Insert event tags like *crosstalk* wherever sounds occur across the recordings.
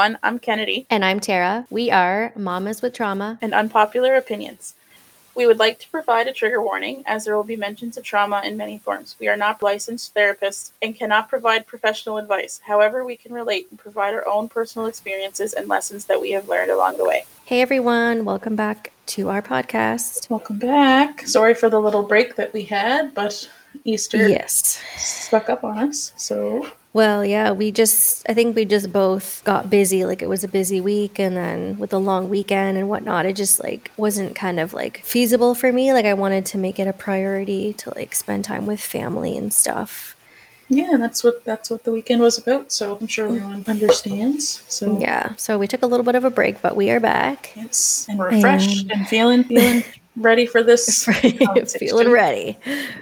Hey everyone, I'm Kennedy. And I'm Tara. We are Mamas with Trauma and Unpopular Opinions. We would like to provide a trigger warning as there will be mentions of trauma in many forms. We are not licensed therapists and cannot provide professional advice. However, we can relate and provide our own personal experiences and lessons that we have learned along the way. Hey everyone, welcome back to our podcast. Welcome back. Sorry for the little break that we had, but Easter yes. stuck up on us. So well, yeah, we just, I think we just both got busy. Like it was a busy week. And then with the long weekend and whatnot, it just like wasn't kind of like feasible for me. Like I wanted to make it a priority to like spend time with family and stuff. Yeah, that's what that's what the weekend was about. So I'm sure everyone understands. So yeah, so we took a little bit of a break, but we are back. Yes, and refreshed and, and feeling feeling *laughs* ready for this. *laughs* feeling ready.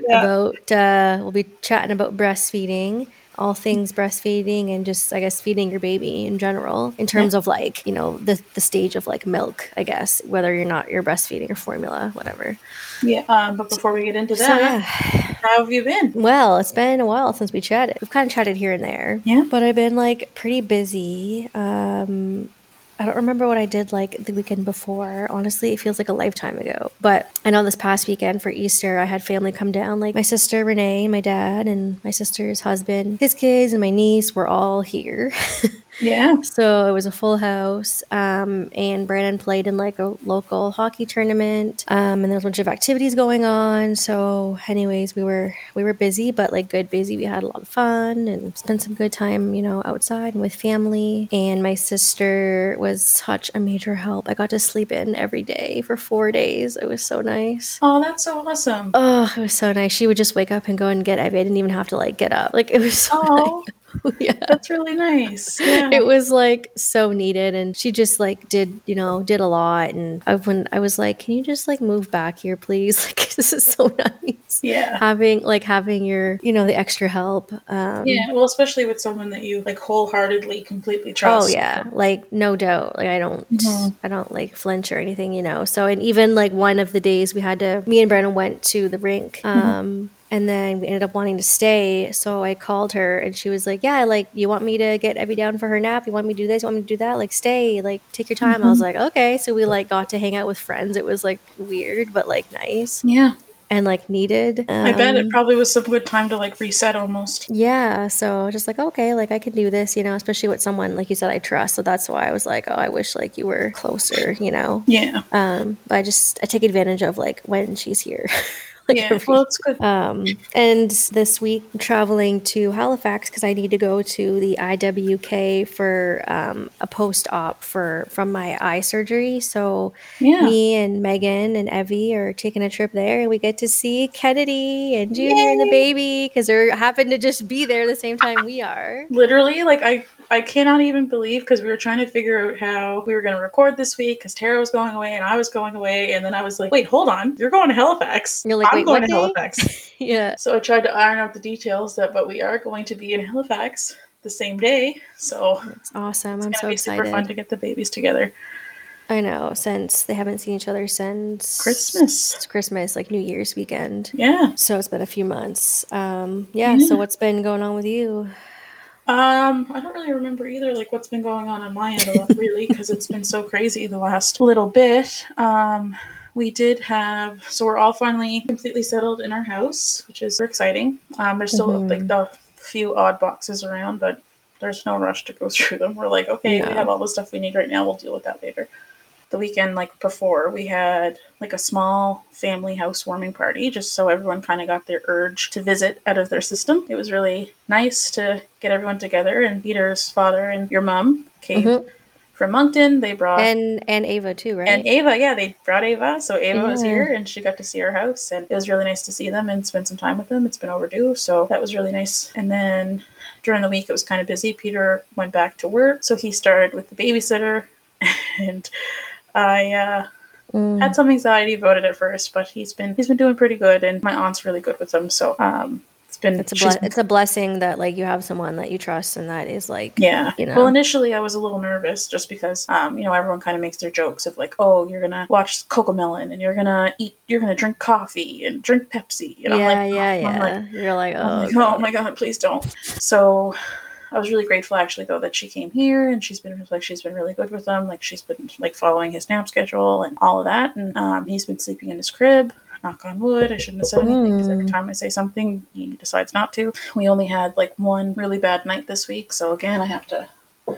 Yeah. About uh, we'll be chatting about breastfeeding all things breastfeeding and just I guess feeding your baby in general in terms yeah. of like you know the the stage of like milk I guess whether you're not you're breastfeeding or formula whatever. Yeah, um, but before we get into that, so, yeah. how have you been? Well, it's been a while since we chatted. We've kind of chatted here and there. Yeah, but I've been like pretty busy. Um, I don't remember what I did like the weekend before. Honestly, it feels like a lifetime ago. But I know this past weekend for Easter, I had family come down. Like my sister Renee, my dad, and my sister's husband, his kids, and my niece were all here. *laughs* Yeah. So it was a full house. Um, and Brandon played in like a local hockey tournament. Um, and there was a bunch of activities going on. So, anyways, we were we were busy, but like good busy. We had a lot of fun and spent some good time, you know, outside and with family. And my sister was such a major help. I got to sleep in every day for four days. It was so nice. Oh, that's so awesome. Oh, it was so nice. She would just wake up and go and get. I didn't even have to like get up. Like it was so oh. nice. *laughs* yeah. That's really nice. Yeah. It was like so needed and she just like did, you know, did a lot and I when I was like, "Can you just like move back here please?" *laughs* Like this is so nice. Yeah. Having like having your, you know, the extra help. Um Yeah, well, especially with someone that you like wholeheartedly completely oh, trust. Oh yeah. Like no doubt. Like I don't mm-hmm. I don't like flinch or anything, you know. So and even like one of the days we had to me and Brandon went to the rink mm-hmm. um mm-hmm and then we ended up wanting to stay. So I called her and she was like, Yeah, like, you want me to get Evie down for her nap? You want me to do this? You want me to do that? Like, stay, like, take your time. Mm-hmm. I was mm-hmm. like, Okay. So we like got to hang out with friends. It was like weird, but like nice. Yeah. And like needed. Um, I bet it um, probably was some good time to like reset almost. Yeah. So just like, okay, like I can do this, you know, especially with someone, like you said, I trust. So that's why I was like, oh, I wish like you were closer, you know? Yeah. Um, but I just, I take advantage of like when she's here. *laughs* *laughs* yeah, well, it's good. Um, and this week, I'm traveling to Halifax because I need to go to the IWK for um, a post op for from my eye surgery. So yeah. me and Megan and Evie are taking a trip there, and we get to see Kennedy and Junior Yay! and the baby because they happen to just be there the same time we are. Literally, like I I cannot even believe because we were trying to figure out how we were going to record this week because Tara was going away and I was going away. And then I was like, wait, hold on. You're going to Halifax. You're like, I'm going to Halifax. *laughs* yeah. So I tried to iron out the details that, but we are going to be in Halifax the same day. So it's awesome. I'm so excited. super fun to get the babies together. I know, since they haven't seen each other since Christmas. It's Christmas, like New Year's weekend. Yeah. So it's been a few months. Um, yeah, yeah. So what's been going on with you? Um, I don't really remember either, like what's been going on on my end, lot, really, because it's been so crazy the last little bit. Um, we did have, so we're all finally completely settled in our house, which is exciting. Um, there's still mm-hmm. like the few odd boxes around, but there's no rush to go *laughs* through them. We're like, okay, yeah. we have all the stuff we need right now. We'll deal with that later the weekend like before we had like a small family housewarming party just so everyone kind of got their urge to visit out of their system. It was really nice to get everyone together and peter's father and your mom came mm-hmm. from moncton. They brought and and ava too right? And ava yeah they brought ava. So ava yeah. was here and she got to see our house and it was really nice to see them and spend some time with them. It's been overdue so that was really nice. And then during the week it was kind of busy. Peter went back to work so he started with the babysitter *laughs* and I uh, mm. had some anxiety about it at first, but he's been he's been doing pretty good, and my aunt's really good with him. So um, it's been it's a ble- it's a blessing that like you have someone that you trust and that is like yeah you know well initially i was a little nervous just because um you know everyone kind of makes their jokes of like oh you're gonna watch Cocomelon and you're gonna eat you're gonna drink coffee and drink pepsi you know yeah like, yeah oh, yeah like, you're like oh, like, oh my god please don't so I was really grateful actually though that she came here and she's been like she's been really good with him. Like she's been like following his nap schedule and all of that. And um, he's been sleeping in his crib. Knock on wood. I shouldn't have said anything because every Mm. time I say something, he decides not to. We only had like one really bad night this week, so again, I have to.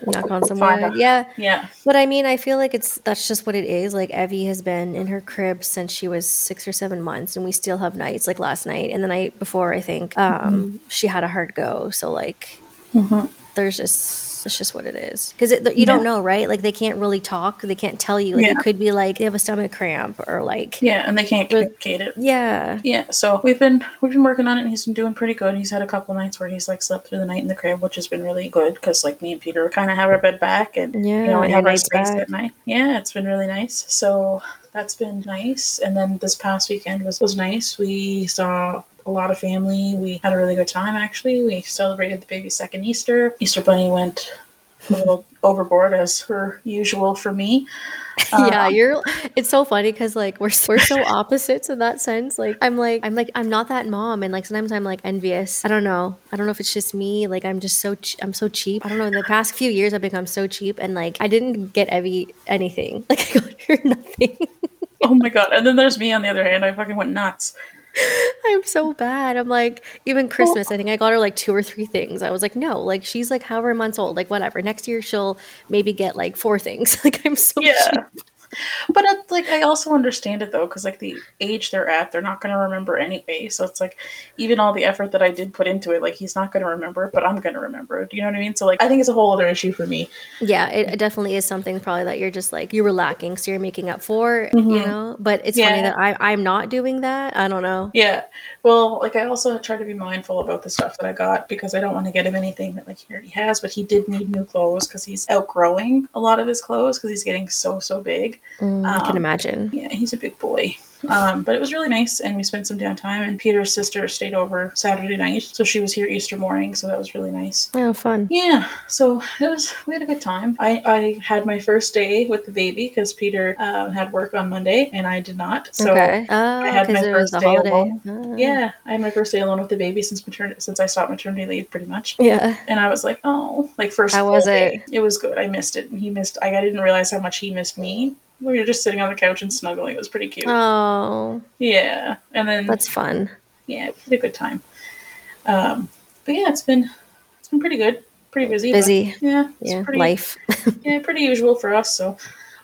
Knock on some wood. Yeah. Yeah, But I mean, I feel like it's that's just what it is. Like Evie has been in her crib since she was six or seven months, and we still have nights like last night and the night before. I think um, she had a hard go. So like, Mhm. there's just it's just what it is because you don't know, right? Like they can't really talk. They can't tell you. Like Yeah. it could be like they have a stomach cramp or like yeah, and they can't communicate it. yeah. Yeah, so we've been we've been working on it, and he's been doing pretty good. He's had a couple nights where he's like slept through the night in the crib, which has been really good because like me and Peter kind of have our bed back, and Yeah, you know we have our space back. at night. Yeah, it's been really nice. So that's been nice. And then this past weekend was was nice. We saw a lot of family. We had a really good time actually. We celebrated the baby's second Easter. Easter Bunny went a little overboard as her usual for me. *laughs* yeah, Um, you're. It's so funny because like we're we're so *laughs* opposites in that sense. Like I'm like I'm like I'm not that mom, and like sometimes I'm like envious. I don't know. I don't know if it's just me. Like I'm just so ch- I'm so cheap. I don't know. In the past few years, I've become so cheap, and like I didn't get Evie anything. *laughs* Like I got her nothing. Oh my god! And then there's me on the other hand. I fucking went nuts. *laughs* I'm so bad. I'm like even Christmas. I think I got her like two or three things. I was like, no, like she's like however months old. Like whatever. Next year she'll maybe get like four things. *laughs* Like I'm so cheap. Yeah but it's like i also understand it though because like the age they're at they're not going to remember anyway so it's like even all the effort that i did put into it like he's not going to remember but i'm going to remember Do you know what i mean so like i think it's a whole other issue for me Yeah, it, it definitely is something probably that you're just like you were lacking, so you're making up for, you Mhm. know. But it's funny that I I'm not doing that. I don't know. yeah well like i also try to be mindful about the stuff that i got because i don't want to get him anything that like he already has but he did need new clothes because he's outgrowing a lot of his clothes because he's getting so so big Mm, I can Um, imagine. Yeah, he's a big boy. Um, but it was really nice, and we spent some downtime. And Peter's sister stayed over Saturday night, so she was here Easter morning, so that was really nice. Oh, fun. Yeah, so it was. We had a good time. I I had my first day with the baby because Peter uh, had work on Monday and I did not. So okay. Oh, had my because it was first day holiday. alone. Ah. yeah, I had my first day alone with the baby since maternity since I stopped maternity leave, pretty much. Yeah. And I was like, oh, like first. How full was day. it? It was good. I missed it, and he missed. I, I didn't realize how much he missed me. We were just sitting on the couch and snuggling. It was pretty cute. Oh, Yeah, and then that's fun. yeah, it was a good time. Um, but yeah, it's been it's been pretty good, pretty busy. Busy. yeah, it's Yeah. pretty, Life. *laughs* Yeah, pretty usual for us. So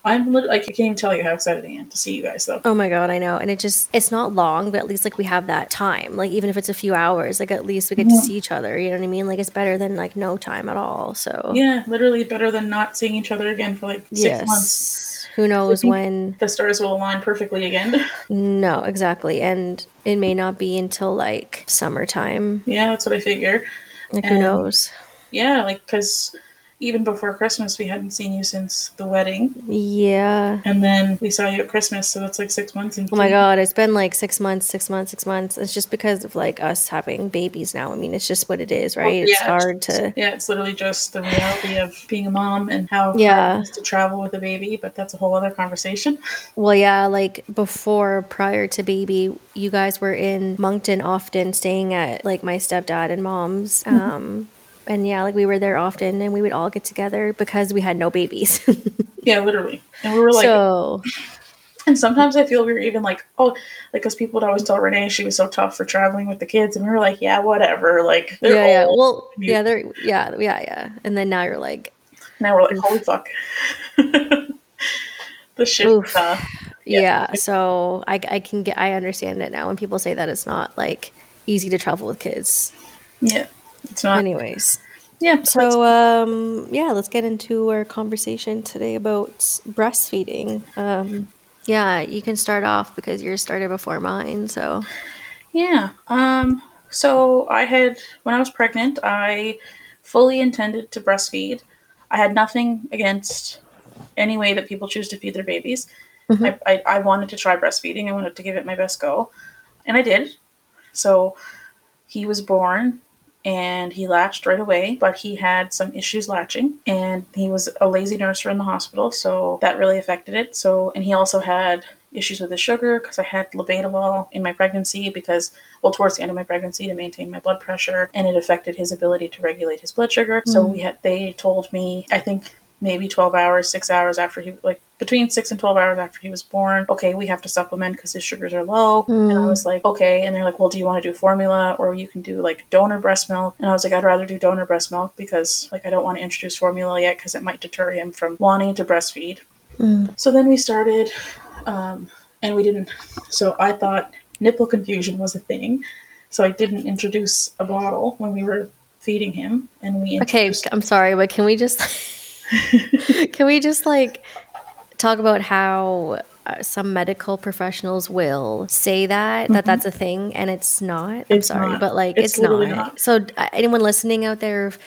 I'm like I can't even tell you how excited I am to see you guys though. Oh my god, I know. And it just it's not long, but at least like we have that time. Like even if it's a few hours, like at least we get to Mhm. see each other. You know what I mean? Like it's better than like no time at all. So Yeah, literally better than not seeing each other again for like six yes. months. Who knows when The stars will align perfectly again. *laughs* No, exactly. And it may not be until like summertime. yeah, that's what I figure. Like who knows? Yeah, like because even before Christmas, we hadn't seen you since the wedding, Yeah. and then we saw you at Christmas, so that's like six months. Oh my god, it's been like six months, six months, six months. It's just because of like us having babies now. I mean, it's just what it is, Well, right? It's hard it's- to Yeah, it's literally just the reality of being a mom and how Yeah. it is to travel with a baby, but that's a whole other conversation. Well, yeah, like before, prior to baby, you guys were in Moncton often, staying at like my stepdad and mom's. Mm-hmm. Um, and yeah, like we were there often, and we would all get together because we had no babies. *laughs* Yeah, literally. And we were like, so and sometimes I feel we were even like, oh, like because people would always tell Renee she was so tough for traveling with the kids, and we were like, yeah, whatever. Like, they're yeah, yeah. Well, yeah, they're yeah, yeah, yeah. And then now you're like, now we're like, holy fuck. *laughs* the shift. Uh, yeah. Yeah. So I I can get I understand it now when people say that it's not like easy to travel with kids. yeah, it's not. Anyways. yeah, so um yeah, let's get into our conversation today about breastfeeding. Um yeah, you can start off because yours started before mine, so Yeah. Um, so I had, when I was pregnant, I fully intended to breastfeed. I had nothing against any way that people choose to feed their babies. Mhm. I, I, I wanted to try breastfeeding. I wanted to give it my best go. And I did. So he was born and he latched right away, but he had some issues latching and he was a lazy nurser in the hospital. So that really affected it. So, and he also had issues with the sugar because I had labetalol in my pregnancy because, well, towards the end of my pregnancy to maintain my blood pressure, and it affected his ability to regulate his blood sugar. So Mm. we had they told me I think maybe 12 hours, six hours after he like between six and 12 hours after he was born. Okay, we have to supplement because his sugars are low. And I Mm. was like, okay. And they're like, well, do you want to do formula or you can do like donor breast milk? And I was like, I'd rather do donor breast milk because like I don't want to introduce formula yet because it might deter him from wanting to breastfeed. Mm. So then we started, um, and we didn't. So I thought nipple confusion was a thing. So I didn't introduce a bottle when we were feeding him. And we Okay, I'm sorry, but can we just *laughs* can we just like talk about how uh, some medical professionals will say that that that's a thing and it's not. I'm Mm-hmm. Sorry, not. but like It's it's, not. not. So uh, anyone listening out there, if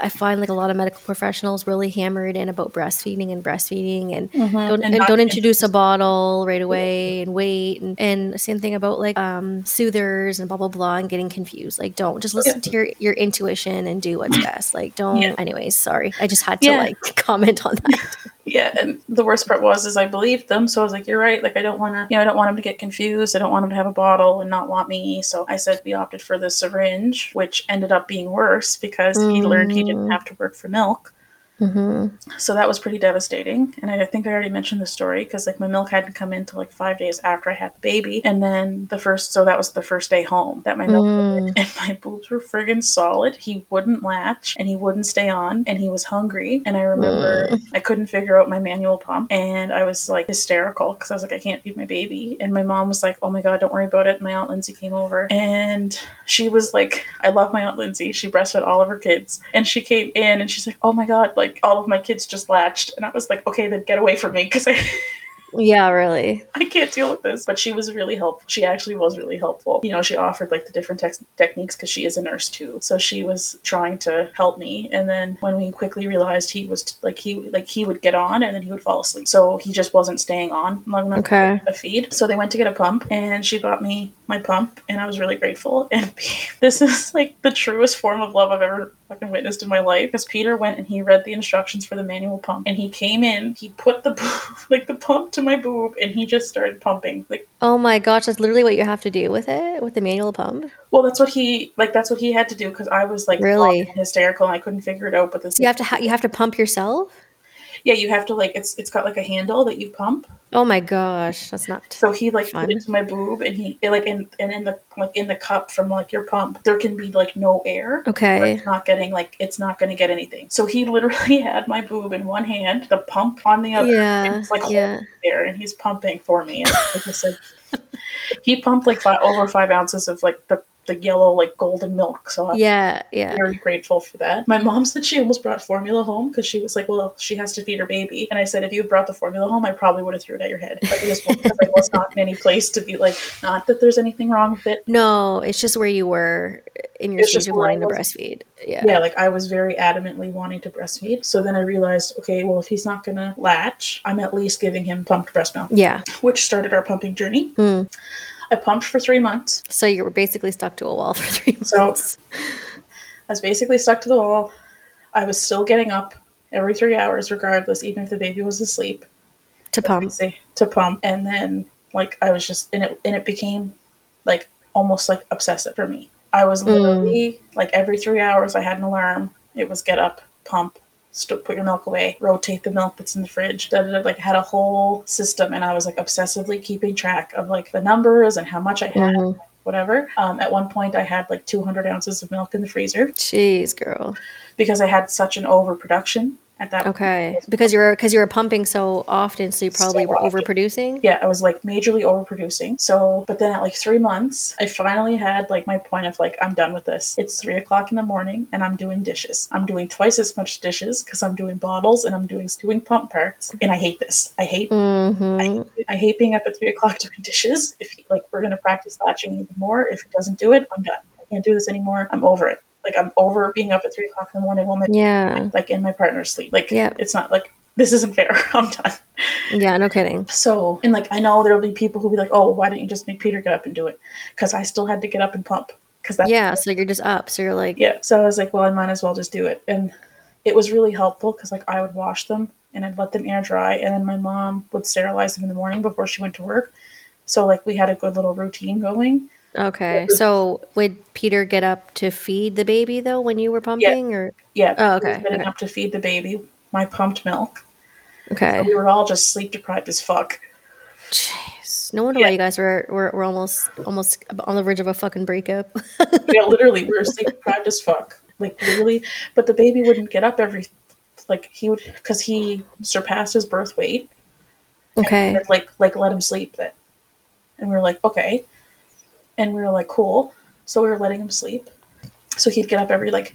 I find like a lot of medical professionals really hammered in about breastfeeding and breastfeeding and don't Mm-hmm. And and don't introduce a bottle right away and wait and, and same thing about like um soothers and blah blah blah and getting confused. Like don't just listen to your your intuition and do what's *laughs* best. Like don't. Yeah. Anyways, sorry, I just had to Yeah. like *laughs* comment on that. Yeah and the worst part was is i believed them so i was like you're right like i don't want to you know i don't want him to get confused i don't want him to have a bottle and not want me so i said we opted for the syringe which ended up being worse because he learned he didn't Mm. have to work for milk hmm so that was pretty devastating. And i think i already mentioned the story because like my milk hadn't come in till like five days after i had the baby. And then the first so that was the first day home that my milk Mm. and my boobs were friggin' solid. He wouldn't latch and he wouldn't stay on and he was hungry. And i remember Mm. i couldn't figure out my manual pump and i was like hysterical because i was like i can't feed my baby. And my mom was like oh my god don't worry about it. And my aunt lindsay came over. And she was like i love my aunt lindsay. She breastfed all of her kids. And she came in and she's like oh my god like all of my kids just latched and i was like okay then get away from me because i *laughs* Yeah, really. I can't deal with this. But she was really helpful. She actually was really helpful. You know, she offered like the different tex- techniques because she is a nurse too. So she was trying to help me. And then when we quickly realized he was like he like he would get on and then he would fall asleep. So he just wasn't staying on long enough Okay. to feed. So they went to get a pump and she got me my pump and I was really grateful. *laughs* And *laughs* this is like the truest form of love I've ever fucking witnessed in my life. Because Peter went and he read the instructions for the manual pump and he came in, he put the *laughs* like the pump to my boob and he just started pumping. Like Oh my gosh, that's literally what you have to do with it with the manual pump. well that's what he like that's what he had to do because I was like Really? hysterical and I couldn't figure it out. But this you have to ha- you have to pump yourself. Yeah, you have to like it's it's got like a handle that you pump. Oh my gosh, that's not. So he like Fun. put it to my boob and he like in and in the like in the cup from like your pump, there can be like no air. Okay. It's not getting like it's not gonna get anything. So he *laughs* literally had my boob in one hand, the pump on the other, and Yeah. it's like Yeah. there, and he's pumping for me. And like *laughs* he pumped like five, over five ounces of like the the yellow like golden milk. So I'm Yeah. Yeah. very grateful for that. My mom said *laughs* she almost brought formula home because she was like, "Well, she has to feed her baby." And I said, "If you brought the formula home, I probably would have threw it at your head." But it was because I was not in any place to be like, not that there's anything wrong with it. No, it's just where you were in your stage of wanting to breastfeed. Yeah. Yeah, like I was very adamantly wanting to breastfeed. So then I realized, okay, well, if he's not gonna latch, I'm at least giving him pumped breast milk, Yeah. which started our pumping journey. Hmm. I pumped for three months. So you were basically stuck to a wall for three months. So- I was basically stuck to the wall. I was still getting up every three hours, regardless, even if the baby was asleep. to pump. say, to pump and then like i was just and it and it became like almost like obsessive for me i was Mm. literally like every three hours i had an alarm it was get up pump st- put your milk away rotate the milk that's in the fridge da, da, da, like had a whole system and i was like obsessively keeping track of like the numbers and how much i had Mhm. whatever um, at one point i had like 200 ounces of milk in the freezer Jeez, girl. because i had such an overproduction at that Okay. Because you're because you were pumping so often, so you probably So were often. overproducing. yeah, I was like majorly overproducing. So, but then at like three months, I finally had like my point of like, I'm done with this. It's three o'clock in the morning and I'm doing dishes. I'm doing twice as much dishes because I'm doing bottles and I'm doing doing pump parts. And I hate this. I hate. hmm I hate being up at three o'clock *laughs* doing dishes. If like we're gonna practice latching even more, if it doesn't do it, I'm done. I can't do this anymore. I'm over it. Like I'm over being up at three o'clock in the morning Woman, Yeah. like in my partner's sleep. Like Yeah. it's not like this isn't fair. *laughs* I'm done. Yeah. No kidding. So, and like, I know there'll be people who'll be like, oh, why didn't you just make Peter get up and do it? Because I still had to get up and pump. Because that's, Yeah. So you're just up. So you're like, yeah. So I was like, well, I might as well just do it. And it was really helpful because like I would wash them and I'd let them air dry, and then my mom would sterilize them in the morning before she went to work. So like we had a good little routine going. Okay. So would Peter get up to feed the baby though when you were pumping or Yeah. Oh, okay, Getting okay. up to feed the baby my pumped milk. Okay. We were all just sleep deprived as fuck. Jeez. No wonder Yeah. why you guys were, were were almost almost on the verge of a fucking breakup. *laughs* yeah, literally, we were sleep deprived as fuck. Like literally, but the baby wouldn't get up every, like he would, because he surpassed his birth weight. okay. And, like like let him sleep then, and we were like okay, and we were like cool. So we were letting him sleep. So he'd get up every like,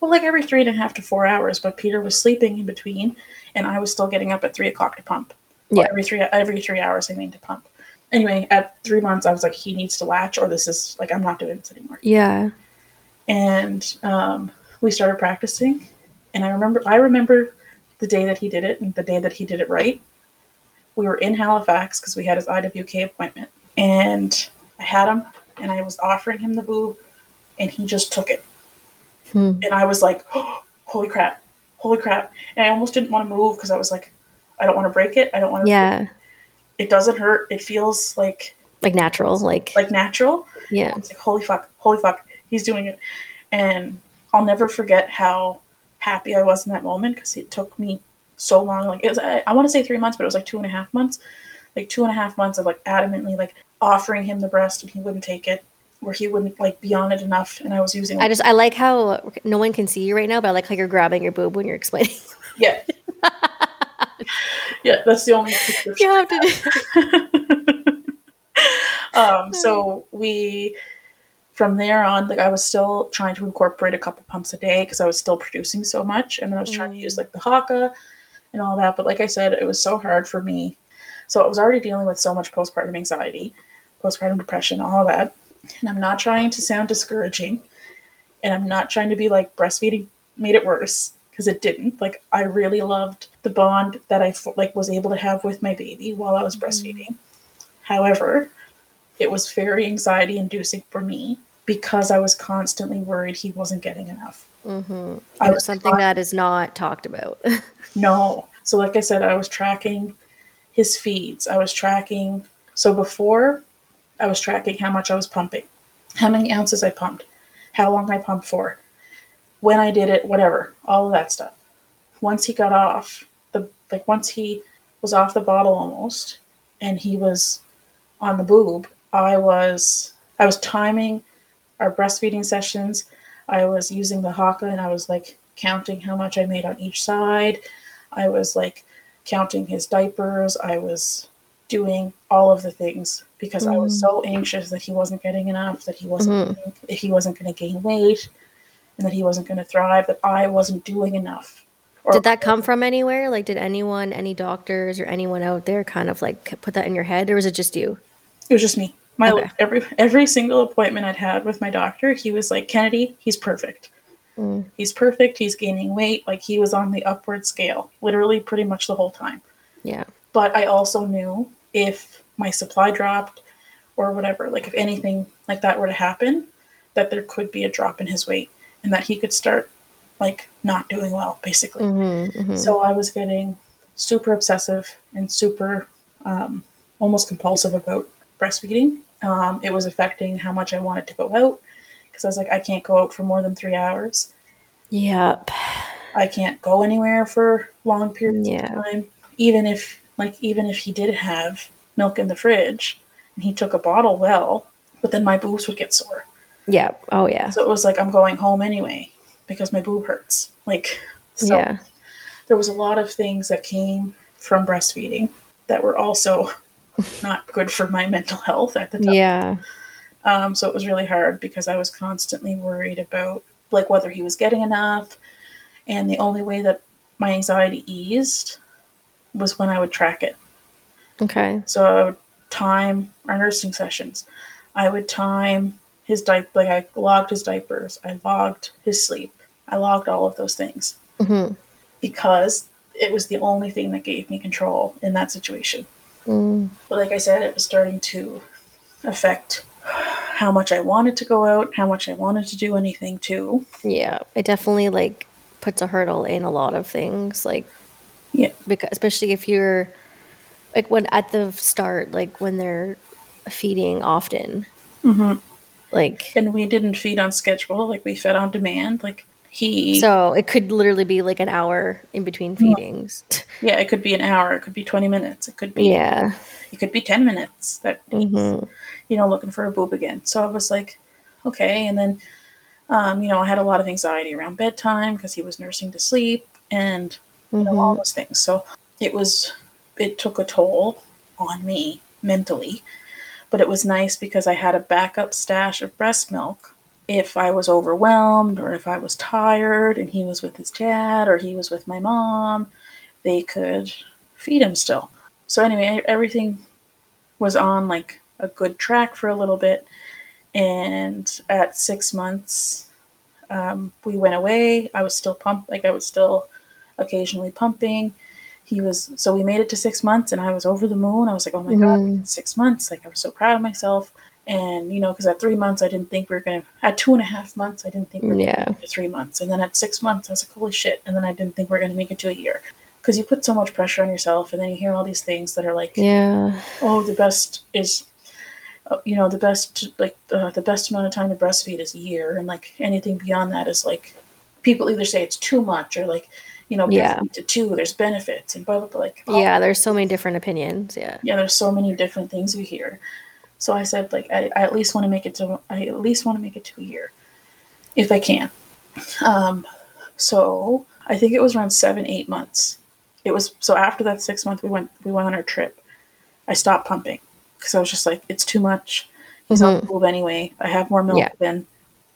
well, like every three and a half to four hours. But Peter was sleeping in between, and I was still getting up at three o'clock to pump. Well, Yeah. every three every three hours, I mean to pump. Anyway, at three months, I was like, he needs to latch, or this is like I'm not doing this anymore. Yeah. and um, we started practicing. And I remember, I remember the day that he did it and the day that he did it right. We were in Halifax because we had his IWK appointment, and I had him, and I was offering him the boob, and he just took it, Hmm. and I was like, *gasps* "Holy crap! Holy crap!" And I almost didn't want to move because I was like, "I don't want to break it. I don't want to. Yeah. It doesn't hurt. It feels like Like natural. Like, like natural." yeah. It's like, holy fuck, holy fuck, he's doing it. And I'll never forget how happy I was in that moment because it took me so long. Like, it was, I, I want to say three months, but it was like two and a half months. Like, two and a half months of like adamantly like offering him the breast and he wouldn't take it, where he wouldn't like be on it enough. And I was using, I just I like how no one can see you right now, but I like how you're grabbing your boob when you're explaining. *laughs* yeah. yeah, that's the only you have to do *laughs* um, so we from there on like i was still trying to incorporate a couple pumps a day because i was still producing so much and i was trying to use like the Haakaa and all that but like i said it was so hard for me so i was already dealing with so much postpartum anxiety postpartum depression all that and i'm not trying to sound discouraging and i'm not trying to be like breastfeeding made it worse because it didn't like i really loved the bond that I like was able to have with my baby while i was breastfeeding However, it was very anxiety inducing for me because I was constantly worried he wasn't getting enough. hmm I was something that is not talked about. *laughs* No. So, like I said, I was tracking his feeds. I was tracking. So, before, I was tracking how much I was pumping, how many ounces I pumped, how long I pumped for, when I did it, whatever, all of that stuff. Once he got off, the like once he was off the bottle almost, and he was on the boob, I was I was timing our breastfeeding sessions. I was using the Haakaa and I was like counting how much I made on each side. I was like counting his diapers. I was doing all of the things because I was so anxious that he wasn't getting enough, that he wasn't that he wasn't going to gain weight, and that he wasn't going to thrive. That I wasn't doing enough. Or- did that come from anywhere? Like, did anyone, any doctors or anyone out there, kind of like put that in your head, or was it just you? It was just me. My Okay. every every single appointment I'd had with my doctor, he was like, Kennedy, he's perfect. Mm. He's perfect. He's gaining weight. Like he was on the upward scale, literally pretty much the whole time. Yeah. But I also knew if my supply dropped or whatever, like if anything like that were to happen, that there could be a drop in his weight and that he could start like not doing well, basically. hmm hmm So I was getting super obsessive and super um, almost compulsive about breastfeeding. Um, it was affecting how much I wanted to go out because I was like, I can't go out for more than three hours. Yep. I can't go anywhere for long periods Yeah. of time. Even if, like, even if he did have milk in the fridge and he took a bottle, well, but then my boobs would get sore. Yeah. Oh yeah. So it was like I'm going home anyway because my boob hurts. Like, so yeah. there was a lot of things that came from breastfeeding that were also *laughs* not good for my mental health at the time. Yeah. Um, so it was really hard because I was constantly worried about like whether he was getting enough. And the only way that my anxiety eased was when I would track it. Okay. So I would time our nursing sessions. I would time his diaper, like I logged his diapers. I logged his sleep. I logged all of those things hmm because it was the only thing that gave me control in that situation. Mm. But like I said, it was starting to affect how much I wanted to go out, how much I wanted to do anything too. Yeah. It definitely like puts a hurdle in a lot of things. Like, Yeah. because especially if you're like when at the start, like when they're feeding often, Mhm. like And we didn't feed on schedule, like we fed on demand. Like he, so it could literally be like an hour in between feedings. *laughs* yeah, it could be an hour, it could be 20 minutes, it could be, yeah. it could be 10 minutes that Mhm. you know, looking for a boob again. So I was like, okay. And then, um, you know, I had a lot of anxiety around bedtime because he was nursing to sleep and you know, all Mhm. those things. So it was, it took a toll on me mentally, but it was nice because I had a backup stash of breast milk if I was overwhelmed or if I was tired and he was with his dad or he was with my mom, they could feed him still. So anyway, everything was on like a good track for a little bit. And at six months, um, we went away. I was still pumped, like I was still occasionally pumping. He was so we made it to six months, and I was over the moon. I was like, oh my god, Mhm. six months! Like I was so proud of myself. And you know, because at three months, I didn't think we were gonna. At two and a half months, I didn't think we were Yeah. gonna make it three months. And then at six months, I was like, holy shit! And then I didn't think we were gonna make it to a year. Because you put so much pressure on yourself, and then you hear all these things that are like, Yeah. oh, the best is, uh, you know, the best like uh, the best amount of time to breastfeed is a year, and like anything beyond that is like, people either say it's too much or like, you know, Yeah. to two, there's benefits and blah blah blah. Like, all Yeah. There's so many different opinions. Yeah. yeah, there's so many different things we hear. So I said, like, I, I at least want to make it to, I at least want to make it to a year, if I can. Um, so I think it was around seven, eight months. It was so after that six month, we went, we went on our trip. I stopped pumping because I was just like, it's too much. He's on the anyway. I have more milk Yeah. than,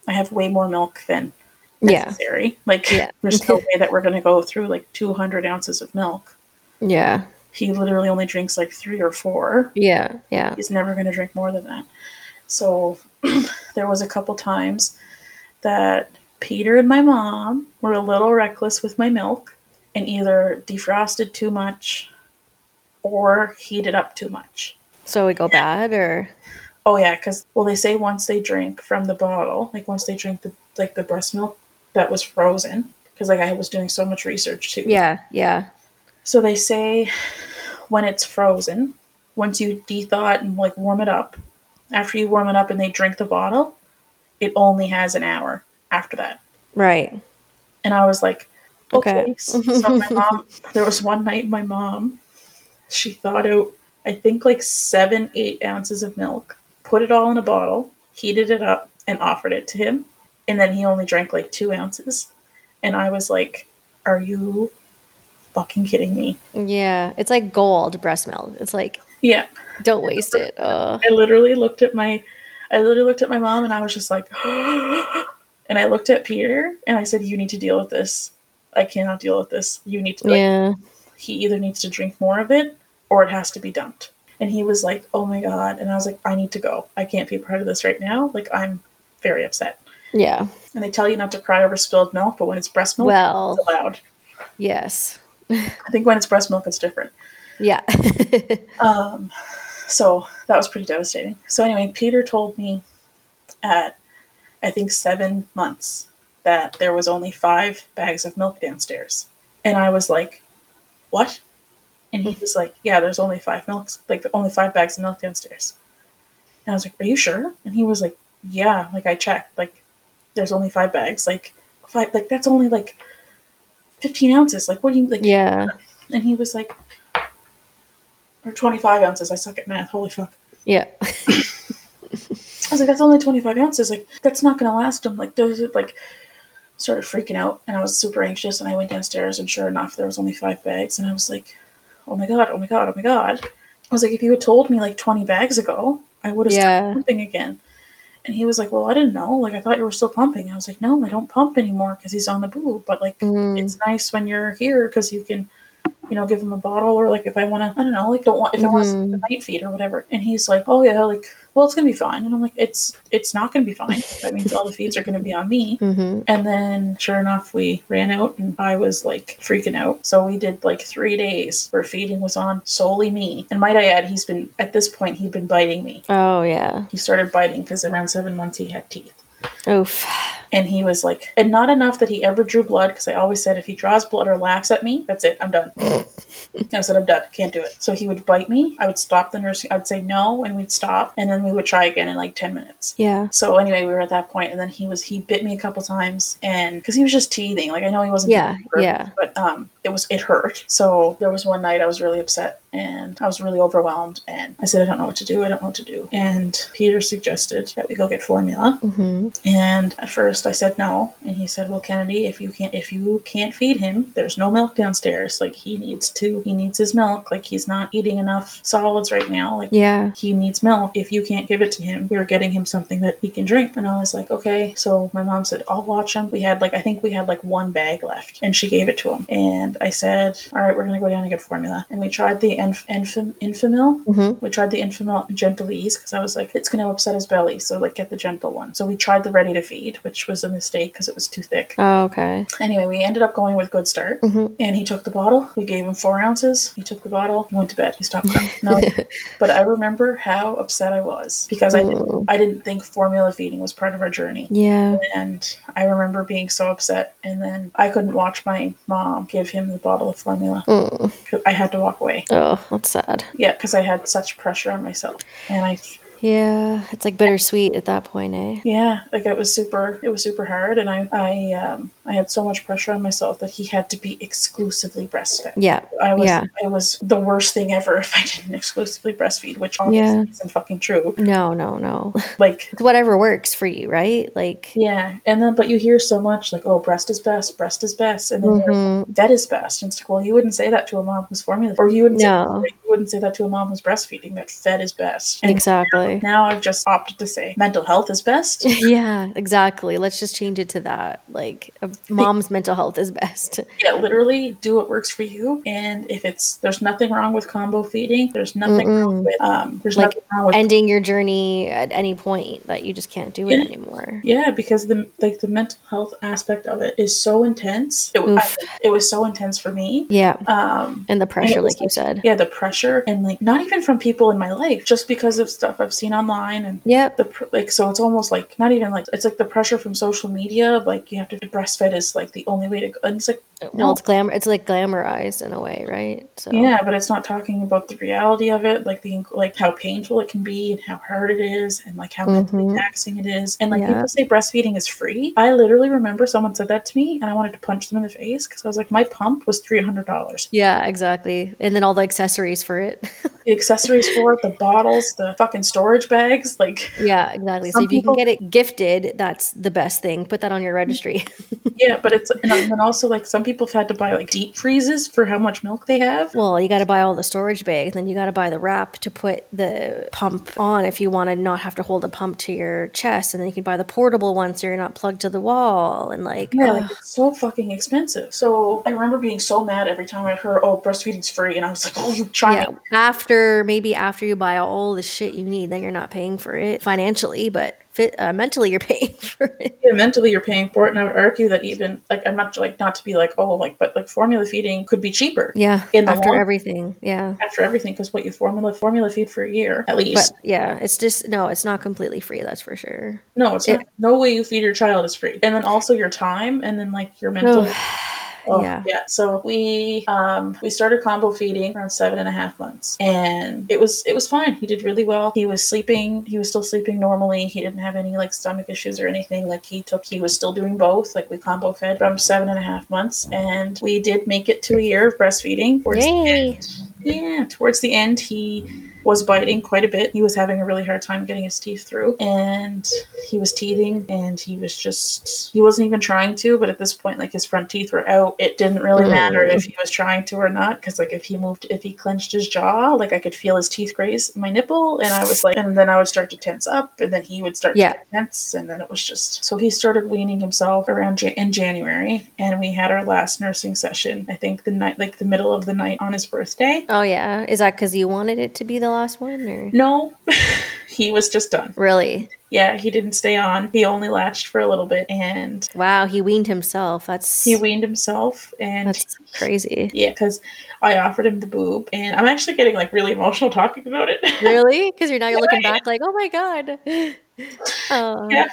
I have way more milk than Yeah. necessary. Like, Yeah. there's no *laughs* way that we're gonna go through like 200 ounces of milk. Yeah. He literally only drinks like three or four. Yeah. Yeah. He's never going to drink more than that. So *clears throat* there was a couple times that Peter and my mom were a little reckless with my milk and either defrosted too much or heated up too much. So we go bad or Oh yeah, because well they say once they drink from the bottle, like once they drink the like the breast milk that was frozen, because like I was doing so much research too. yeah. Yeah. So they say when it's frozen, once you de-thaw it and like warm it up, after you warm it up and they drink the bottle, it only has an hour after that. Right. And I was like, okay. Okay. so my mom, *laughs* there was one night my mom, she thought out, I think like seven, eight ounces of milk, put it all in a bottle, heated it up, and offered it to him. And then he only drank like two ounces. And I was like, are you fucking kidding me? Yeah. It's like gold breast milk. It's like Yeah. don't waste it. Uh, I literally looked at my I literally looked at my mom and I was just like *gasps* and I looked at Peter and I said, You need to deal with this. I cannot deal with this. You need to like yeah. he either needs to drink more of it or it has to be dumped. And he was like, Oh my god. And I was like, I need to go. I can't be a part of this right now. Like I'm very upset. Yeah. And they tell you not to cry over spilled milk, but when it's breast milk, Well, it's allowed. yes. *laughs* I think when it's breast milk it's different. Yeah. *laughs* Um, so that was pretty devastating. So anyway, Peter told me at I think seven months that there was only five bags of milk downstairs, and I was like, "What?" And he was like, "Yeah, there's only five milks, like only five bags of milk downstairs." And I was like, "Are you sure?" And he was like, "Yeah, like I checked, like there's only five bags, like five, like that's only like fifteen ounces. Like what do you like?" yeah. And he was like, or 25 ounces. I suck at math. Holy fuck. Yeah. *laughs* I was like, that's only 25 ounces. Like, that's not going to last him. Like, those, like, started freaking out. And I was super anxious. And I went downstairs. And sure enough, there was only five bags. And I was like, oh my God, oh my God, oh my God. I was like, if you had told me like 20 bags ago, I would have Yeah. started pumping again. And he was like, well, I didn't know. Like, I thought you were still pumping. I was like, no, I don't pump anymore because he's on the boob. But like, Mm, it's nice when you're here because you can, you know, give him a bottle or like if I want to, I don't know, like don't want if I want to Mhm. the night feed or whatever. And he's like, oh yeah, like well, it's gonna be fine. And I'm like, it's it's not gonna be fine. That means all the feeds are gonna be on me. *laughs* hmm And then sure enough, we ran out and I was like freaking out. So we did like three days where feeding was on solely me. And might I add, he's been at this point he'd been biting me. Oh yeah. He started biting because around seven months he had teeth. Oof. And he was like, and not enough that he ever drew blood because I always said if he draws blood or laughs at me, that's it, I'm done. *laughs* I said I'm done, can't do it. So he would bite me. I would stop the nursing. I'd say no, and we'd stop, and then we would try again in like ten minutes. Yeah. So anyway, we were at that point, and then he was he bit me a couple times, and because he was just teething, like I know he wasn't. Yeah, hurt, yeah. But um, it was it hurt. So there was one night I was really upset, and I was really overwhelmed, and I said I don't know what to do. I don't know what to do. And Peter suggested that we go get formula, hmm and at first I said no, and he said, "Well, Kennedy, if you can't if you can't feed him, there's no milk downstairs. Like he needs to he needs his milk. Like he's not eating enough solids right now. Like Yeah. he needs milk. If you can't give it to him, we're getting him something that he can drink." And I was like, "Okay." So my mom said, "I'll watch him." We had like I think we had like one bag left, and she gave it to him. And I said, "All right, we're gonna go down and get formula." And we tried the Enf- Enfam- Enfamil, hmm we tried the Enfamil Gentlease because I was like, it's going to upset his belly, so like get the gentle one. So we tried the Ready to Feed, which was a mistake because it was too thick. Oh, okay. Anyway, we ended up going with Good Start, hmm and he took the bottle. We gave him four ounces. He took the bottle, went to bed. He stopped crying. No, *laughs* but I remember how upset I was because I didn't. I didn't think formula feeding was part of our journey. Yeah. And I remember being so upset, and then I couldn't watch my mom give him the bottle of formula. Mm. I had to walk away. Oh, that's sad. Yeah, because I had such pressure on myself, and I Yeah, it's like bittersweet at that point, eh? Yeah, like it was super. It was super hard, and I, I, um, I had so much pressure on myself that he had to be exclusively breastfed. Yeah. I was, Yeah. it was the worst thing ever *laughs* if I didn't exclusively breastfeed, which obviously Yeah. isn't fucking true. No, no, no. *laughs* Like, It's whatever works for you, right? Like, yeah, and then but you hear so much like, oh, breast is best, breast is best, and then mhm. like, that is best. And it's like, well, you wouldn't say that to a mom who's formula, or you wouldn't, No. say, you wouldn't say that to a mom who's breastfeeding. That fed is best. And exactly. Now I've just opted to say mental health is best. *laughs* yeah, exactly. Let's just change it to that. Like, a mom's mental health is best. *laughs* yeah, literally do what works for you. And if it's there's nothing wrong with combo feeding, there's nothing wrong Mm-mm. with um there's Like, nothing wrong with Ending your journey at any point that you just can't do it Yeah. anymore. yeah, because the like the mental health aspect of it is so intense. It, I, it was so intense for me. Yeah. Um And the pressure, was like you said. yeah, the pressure and like not even from people in my life, just because of stuff I've seen online and yeah the pr- like so it's almost like not even like it's like the pressure from social media of, like you have to breastfeed is like the only way to go and it's like Well, no. it's glamour. It's like glamorized in a way, right? So Yeah, but it's not talking about the reality of it, like the like how painful it can be and how hard it is, and like how mentally Mhm. taxing it is. And like Yeah. people say breastfeeding is free. I literally remember someone said that to me, and I wanted to punch them in the face because I was like, my pump was three hundred dollars. Yeah, exactly. And then all the accessories for it. *laughs* The accessories for it, the bottles, the fucking storage bags, like yeah, exactly. So if you can get it gifted, that's the best thing. Put that on your registry. *laughs* yeah. But it's and then also like some people have had to buy like deep freezes for how much milk they have. well, you got to buy all the storage bags, then you got to buy the wrap to put the pump on if you want to not have to hold a pump to your chest, and then you can buy the portable one so you're not plugged to the wall, and like, Yeah, like it's so fucking expensive. So I remember being so mad every time I heard, "Oh, breastfeeding's free," and I was like, "Oh, you trying yeah. After maybe after you buy all the shit you need, then you're not paying for it financially, but fit, uh, mentally you're *laughs* paying for it. yeah, mentally you're paying for it and i would argue that even like i'm not like not to be like oh like but like formula feeding could be cheaper Yeah, In the after long- everything, yeah. after everything because what you formula formula feed for a year at But least yeah, it's just no, it's not completely free. That's for sure. no it's it- not no way you feed your child is free and then also your time and then like your mental Oh, yeah. yeah. So we um we started combo feeding around seven and a half months, and it was it was fine. He did really well. He was sleeping. He was still sleeping normally. He didn't have any like stomach issues or anything. Like he took. He was still doing both. Like we combo fed from seven and a half months, and we did make it to a year of breastfeeding. Towards the Yay. end- yeah, towards the end, he was biting quite a bit. He was having a really hard time getting his teeth through, and he was teething, and he was just he wasn't even trying to. But at this point, like his front teeth were out. It didn't really mm. matter if he was trying to or not, because like if he moved, if he clenched his jaw, like I could feel his teeth graze my nipple, and I was like, and then I would start to tense up, and then he would start Yeah. to tense, and then it was just so he started weaning himself around in January, and we had our last nursing session. I think the night, like the middle of the night on his birthday. Oh yeah. Is that because you wanted it to be the last one, or No, *laughs* he was just done. really? Yeah, he didn't stay on. He only latched for a little bit and Wow, he weaned himself. That's he weaned himself. And that's crazy. yeah, because I offered him the boob. And I'm actually getting like really emotional *laughs* talking about it. Really? Because you're now you're looking *laughs* back like, oh my god. *laughs* Oh Yeah.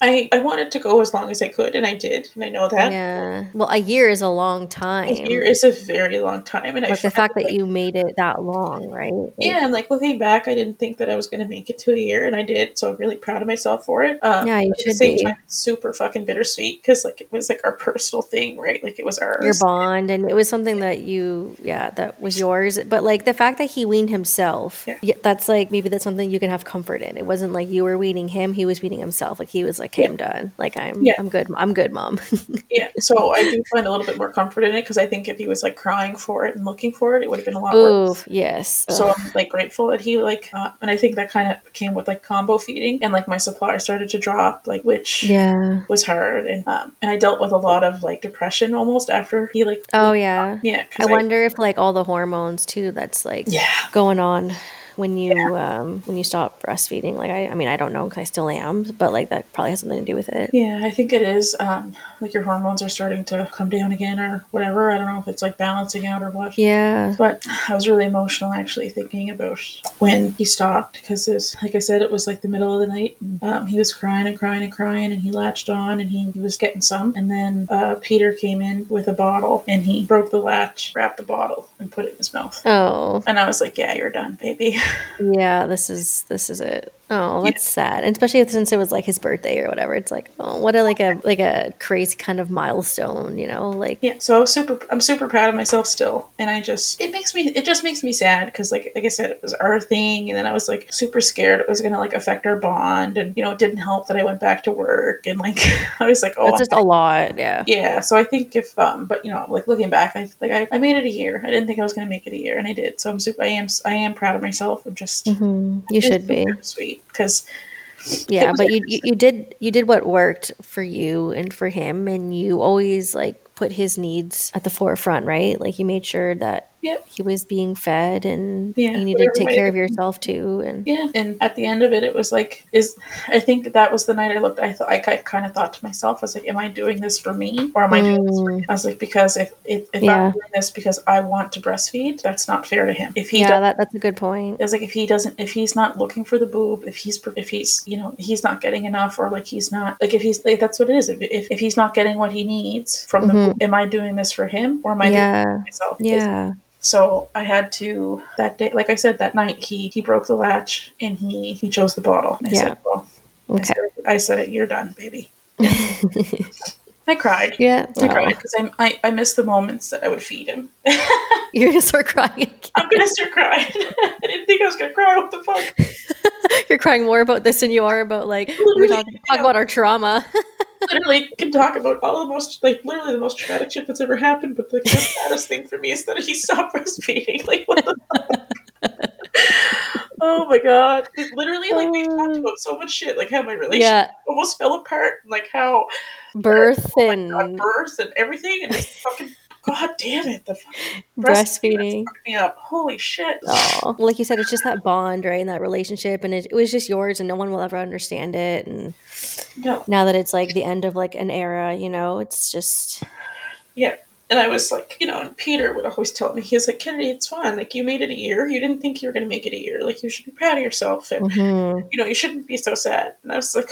I, I wanted to go as long as I could, and I did, and I know that. yeah. Well, a year is a long time. A year is a very long time, and I the fact that like- you made it that long, right? Like, Yeah, and like looking back, I didn't think that I was going to make it to a year, and I did. So I'm really proud of myself for it. Um, Yeah, you but at the should same be. time, super fucking bittersweet because like it was like our personal thing, right? Like it was ours. your bond and it was something that you yeah that was yours but like the fact that he weaned himself Yeah. yeah, that's like maybe that's something you can have comfort in it wasn't like you were weaning him he was weaning himself like he was like hey, Yeah. i'm done like i'm Yeah. i'm good i'm good mom *laughs* Yeah, so I do find a little bit more comfort in it because I think if he was like crying for it and looking for it, it would have been a lot worse. Yes So Ugh. I'm like grateful that he like, uh, and I think that kind of came with like combo feeding and like my supply started to drop, like which yeah. was hard, and um, and I dealt with a lot of like depression almost after he like, oh yeah. Yeah, I wonder if like all the hormones too that's like yeah, going on when you um when you stop breastfeeding like i i mean i don't know because i still am but like that probably has something to do with it yeah, I think it is. Um, like your hormones are starting to come down again or whatever. I don't know if it's like balancing out or what. yeah But I was really emotional actually thinking about when he stopped because like I said, it was like the middle of the night. And, um, he was crying and crying and crying, and he latched on and he, he was getting some. And then uh, Peter came in with a bottle and he broke the latch, wrapped the bottle, and put it in his mouth. oh And I was like, "Yeah, you're done, baby." *laughs* Yeah, this is this is it. Oh, that's sad. And especially since it was like his birthday or whatever. It's like, oh, what a like a like a crazy kind of milestone, you know? Like yeah, so I was super. I'm super proud of myself still, and I just it makes me it just makes me sad because like like I said, it was our thing, and then I was like super scared it was gonna like affect our bond, and you know it didn't help that I went back to work, and like *laughs* I was like, oh, that's just a lot. Yeah. yeah so i think if um but you know like looking back i like i, I made it a year i didn't think i was going to make it a year and i did so i'm super i am i am proud of myself i'm just hmm You should be. sweet because Yeah, but you, you you did you did what worked for you and for him and you always like put his needs at the forefront, right? Like you made sure that Yep. he was being fed and Yeah, you needed to take care of yourself too and yeah and at the end of it it was like is i think that, was the night i looked i thought i kind of thought to myself i was like am i doing this for me or am i doing this for him? i was like because if if, if Yeah. i'm doing this because i want to breastfeed that's not fair to him if he yeah, that, that's a good point. It's like if he doesn't, if he's not looking for the boob, if he's, if he's, you know, he's not getting enough, or like he's not, like if he's, like that's what it is. If, if, if he's not getting what he needs from the Mhm. boob, am I doing this for him or am I doing Yeah. it for myself? Yeah. So I had to that day, like I said, that night he he broke the latch and he he chose the bottle. And I Yeah. said, well, I Okay. said, I said, you're done, baby. *laughs* I cried. Yeah. I cried because I, I I missed the moments that I would feed him. *laughs* You're gonna start crying *laughs* again. I'm gonna start crying. I didn't think I was gonna cry. What the fuck? You're crying more about this than you are about like we talk, talk about our trauma. Literally can talk about all the most like literally the most traumatic shit that's ever happened, but like the saddest thing for me is that he stopped *laughs* breastfeeding. Like what the fuck? Oh my god. It literally like we talked um, about so much shit, like how my relationship yeah, almost fell apart, like how uh, birth oh and God, birth and everything and it's fucking god damn it, the fucking breastfeeding. fucked me up. Holy shit. Oh, like you said, it's just that bond, right? And that relationship, and it, it was just yours, and no one will ever understand it. And No. now that it's like the end of like an era, you know, it's just Yeah. And I was like, you know, and Peter would always tell me, he's like, Kennedy, it's fine. Like, you made it a year. You didn't think you were going to make it a year. Like, you should be proud of yourself. And, Mhm. you know, you shouldn't be so sad. And I was like,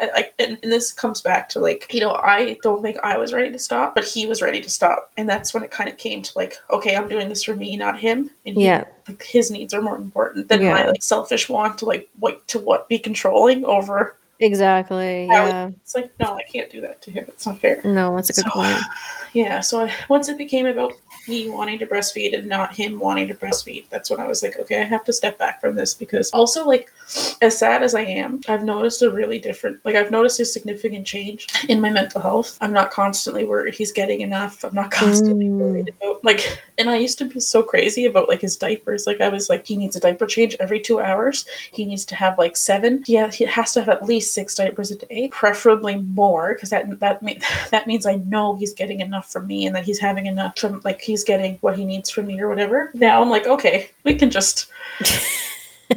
I, and, and this comes back to like, you know, I don't think I was ready to stop, but he was ready to stop. And that's when it kind of came to like, okay, I'm doing this for me, not him. And he- yeah, like, his needs are more important than Yeah. my like selfish want to like, what to what be controlling over. exactly. Yeah, It's like, no, I can't do that to him. It's not fair. no, that's a good So, *sighs* point. Yeah, so I, once it became about me wanting to breastfeed and not him wanting to breastfeed, that's when I was like, okay, I have to step back from this because also, like, as sad as I am, I've noticed a really different, like, I've noticed a significant change in my mental health. I'm not constantly worried he's getting enough. I'm not constantly Mm. worried about, like, and I used to be so crazy about, like, his diapers. Like, I was like, he needs a diaper change every two hours. He needs to have, like, seven. Yeah, he has to have at least six diapers a day, preferably more, because that, that, mean, *laughs* that means I know he's getting enough from me and that he's having enough from like he's getting what he needs from me or whatever. Now I'm like, okay, we can just *laughs*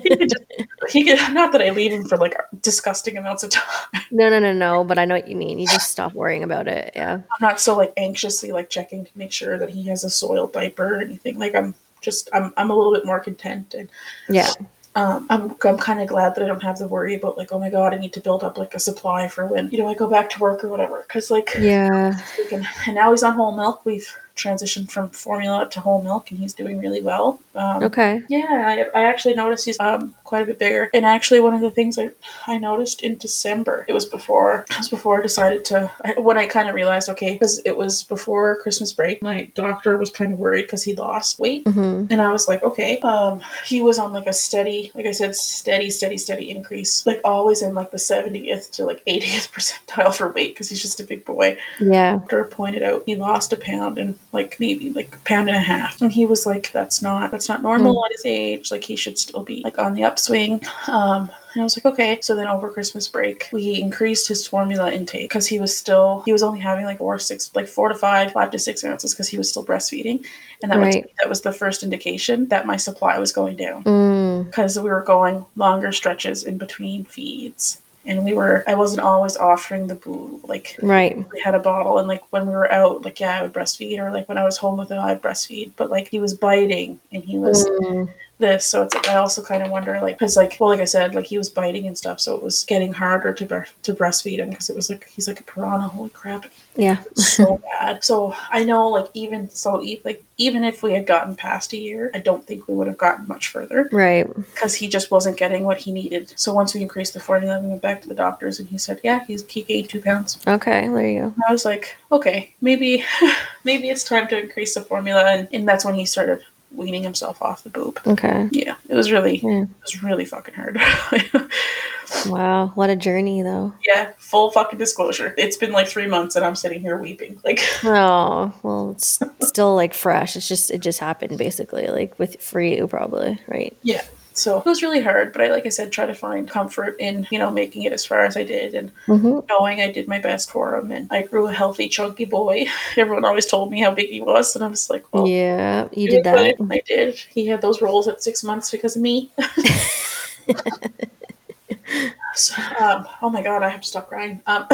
he can just he can not that I leave him for like disgusting amounts of time. No, no, no, no. But I know what you mean. You just stop worrying about it. Yeah. I'm not so like anxiously like checking to make sure that he has a soiled diaper or anything. Like I'm just I'm I'm a little bit more content and Yeah. um, I'm I'm kind of glad that I don't have to worry about like, oh my god, I need to build up like a supply for when you know I go back to work or whatever. Because like, Yeah. and now he's on whole milk. We've transitioned from formula to whole milk, and he's doing really well. Um, Okay. Yeah, I, I actually noticed he's um quite a bit bigger. And actually, one of the things I I noticed in December, it was before it was before I decided to I, when I kind of realized okay, because it was before Christmas break. My doctor was kind of worried because he lost weight. hmm And I was like, okay. Um, he was on like a steady, like I said, steady, steady, steady increase. Like always in like the 70th to like 80th *laughs* percentile for weight because he's just a big boy Yeah. doctor pointed out he lost a pound and like maybe like a pound and a half and he was like that's not that's not normal at his age like he should still be like on the upswing um and I was like, okay. So then over Christmas break, we increased his formula intake because he was still he was only having like four, six, like four to five, five to six ounces because he was still breastfeeding, and that was Right. that was the first indication that my supply was going down Mm. because we were going longer stretches in between feeds, and we were I wasn't always offering the boo like Right. we had a bottle and like when we were out like yeah i would breastfeed or like when i was home with him i'd breastfeed but like he was biting and he was Mm. This so it's like i also kind of wonder like because like well like i said like he was biting and stuff so it was getting harder to bre- to breastfeed him because it was like he's like a piranha holy crap Yeah. *laughs* so bad so i know like even so like even if we had gotten past a year i don't think we would have gotten much further Right. because he just wasn't getting what he needed so once we increased the formula we went back to the doctors and he said yeah he's he gained two pounds Okay. There you go. and I was like, okay, maybe *laughs* maybe it's time to increase the formula and, and that's when he started weaning himself off the boob. Okay. Yeah, it was really Yeah. it was really fucking hard. *laughs* Wow. What a journey, though. yeah, full fucking disclosure. It's been like three months and I'm sitting here weeping. Like *laughs* Oh well, it's still like fresh. It's just it just happened basically, like with for you probably, right? So it was really hard, but I like I said, try to find comfort in, you know, making it as far as I did and Mm-hmm. knowing I did my best for him and I grew a healthy, chunky boy. *laughs* Everyone always told me how big he was, and I was like, well, Yeah, you did that. I did. He had those rolls at six months because of me. *laughs* *laughs* so, um, oh my god, I have to stop crying. Um,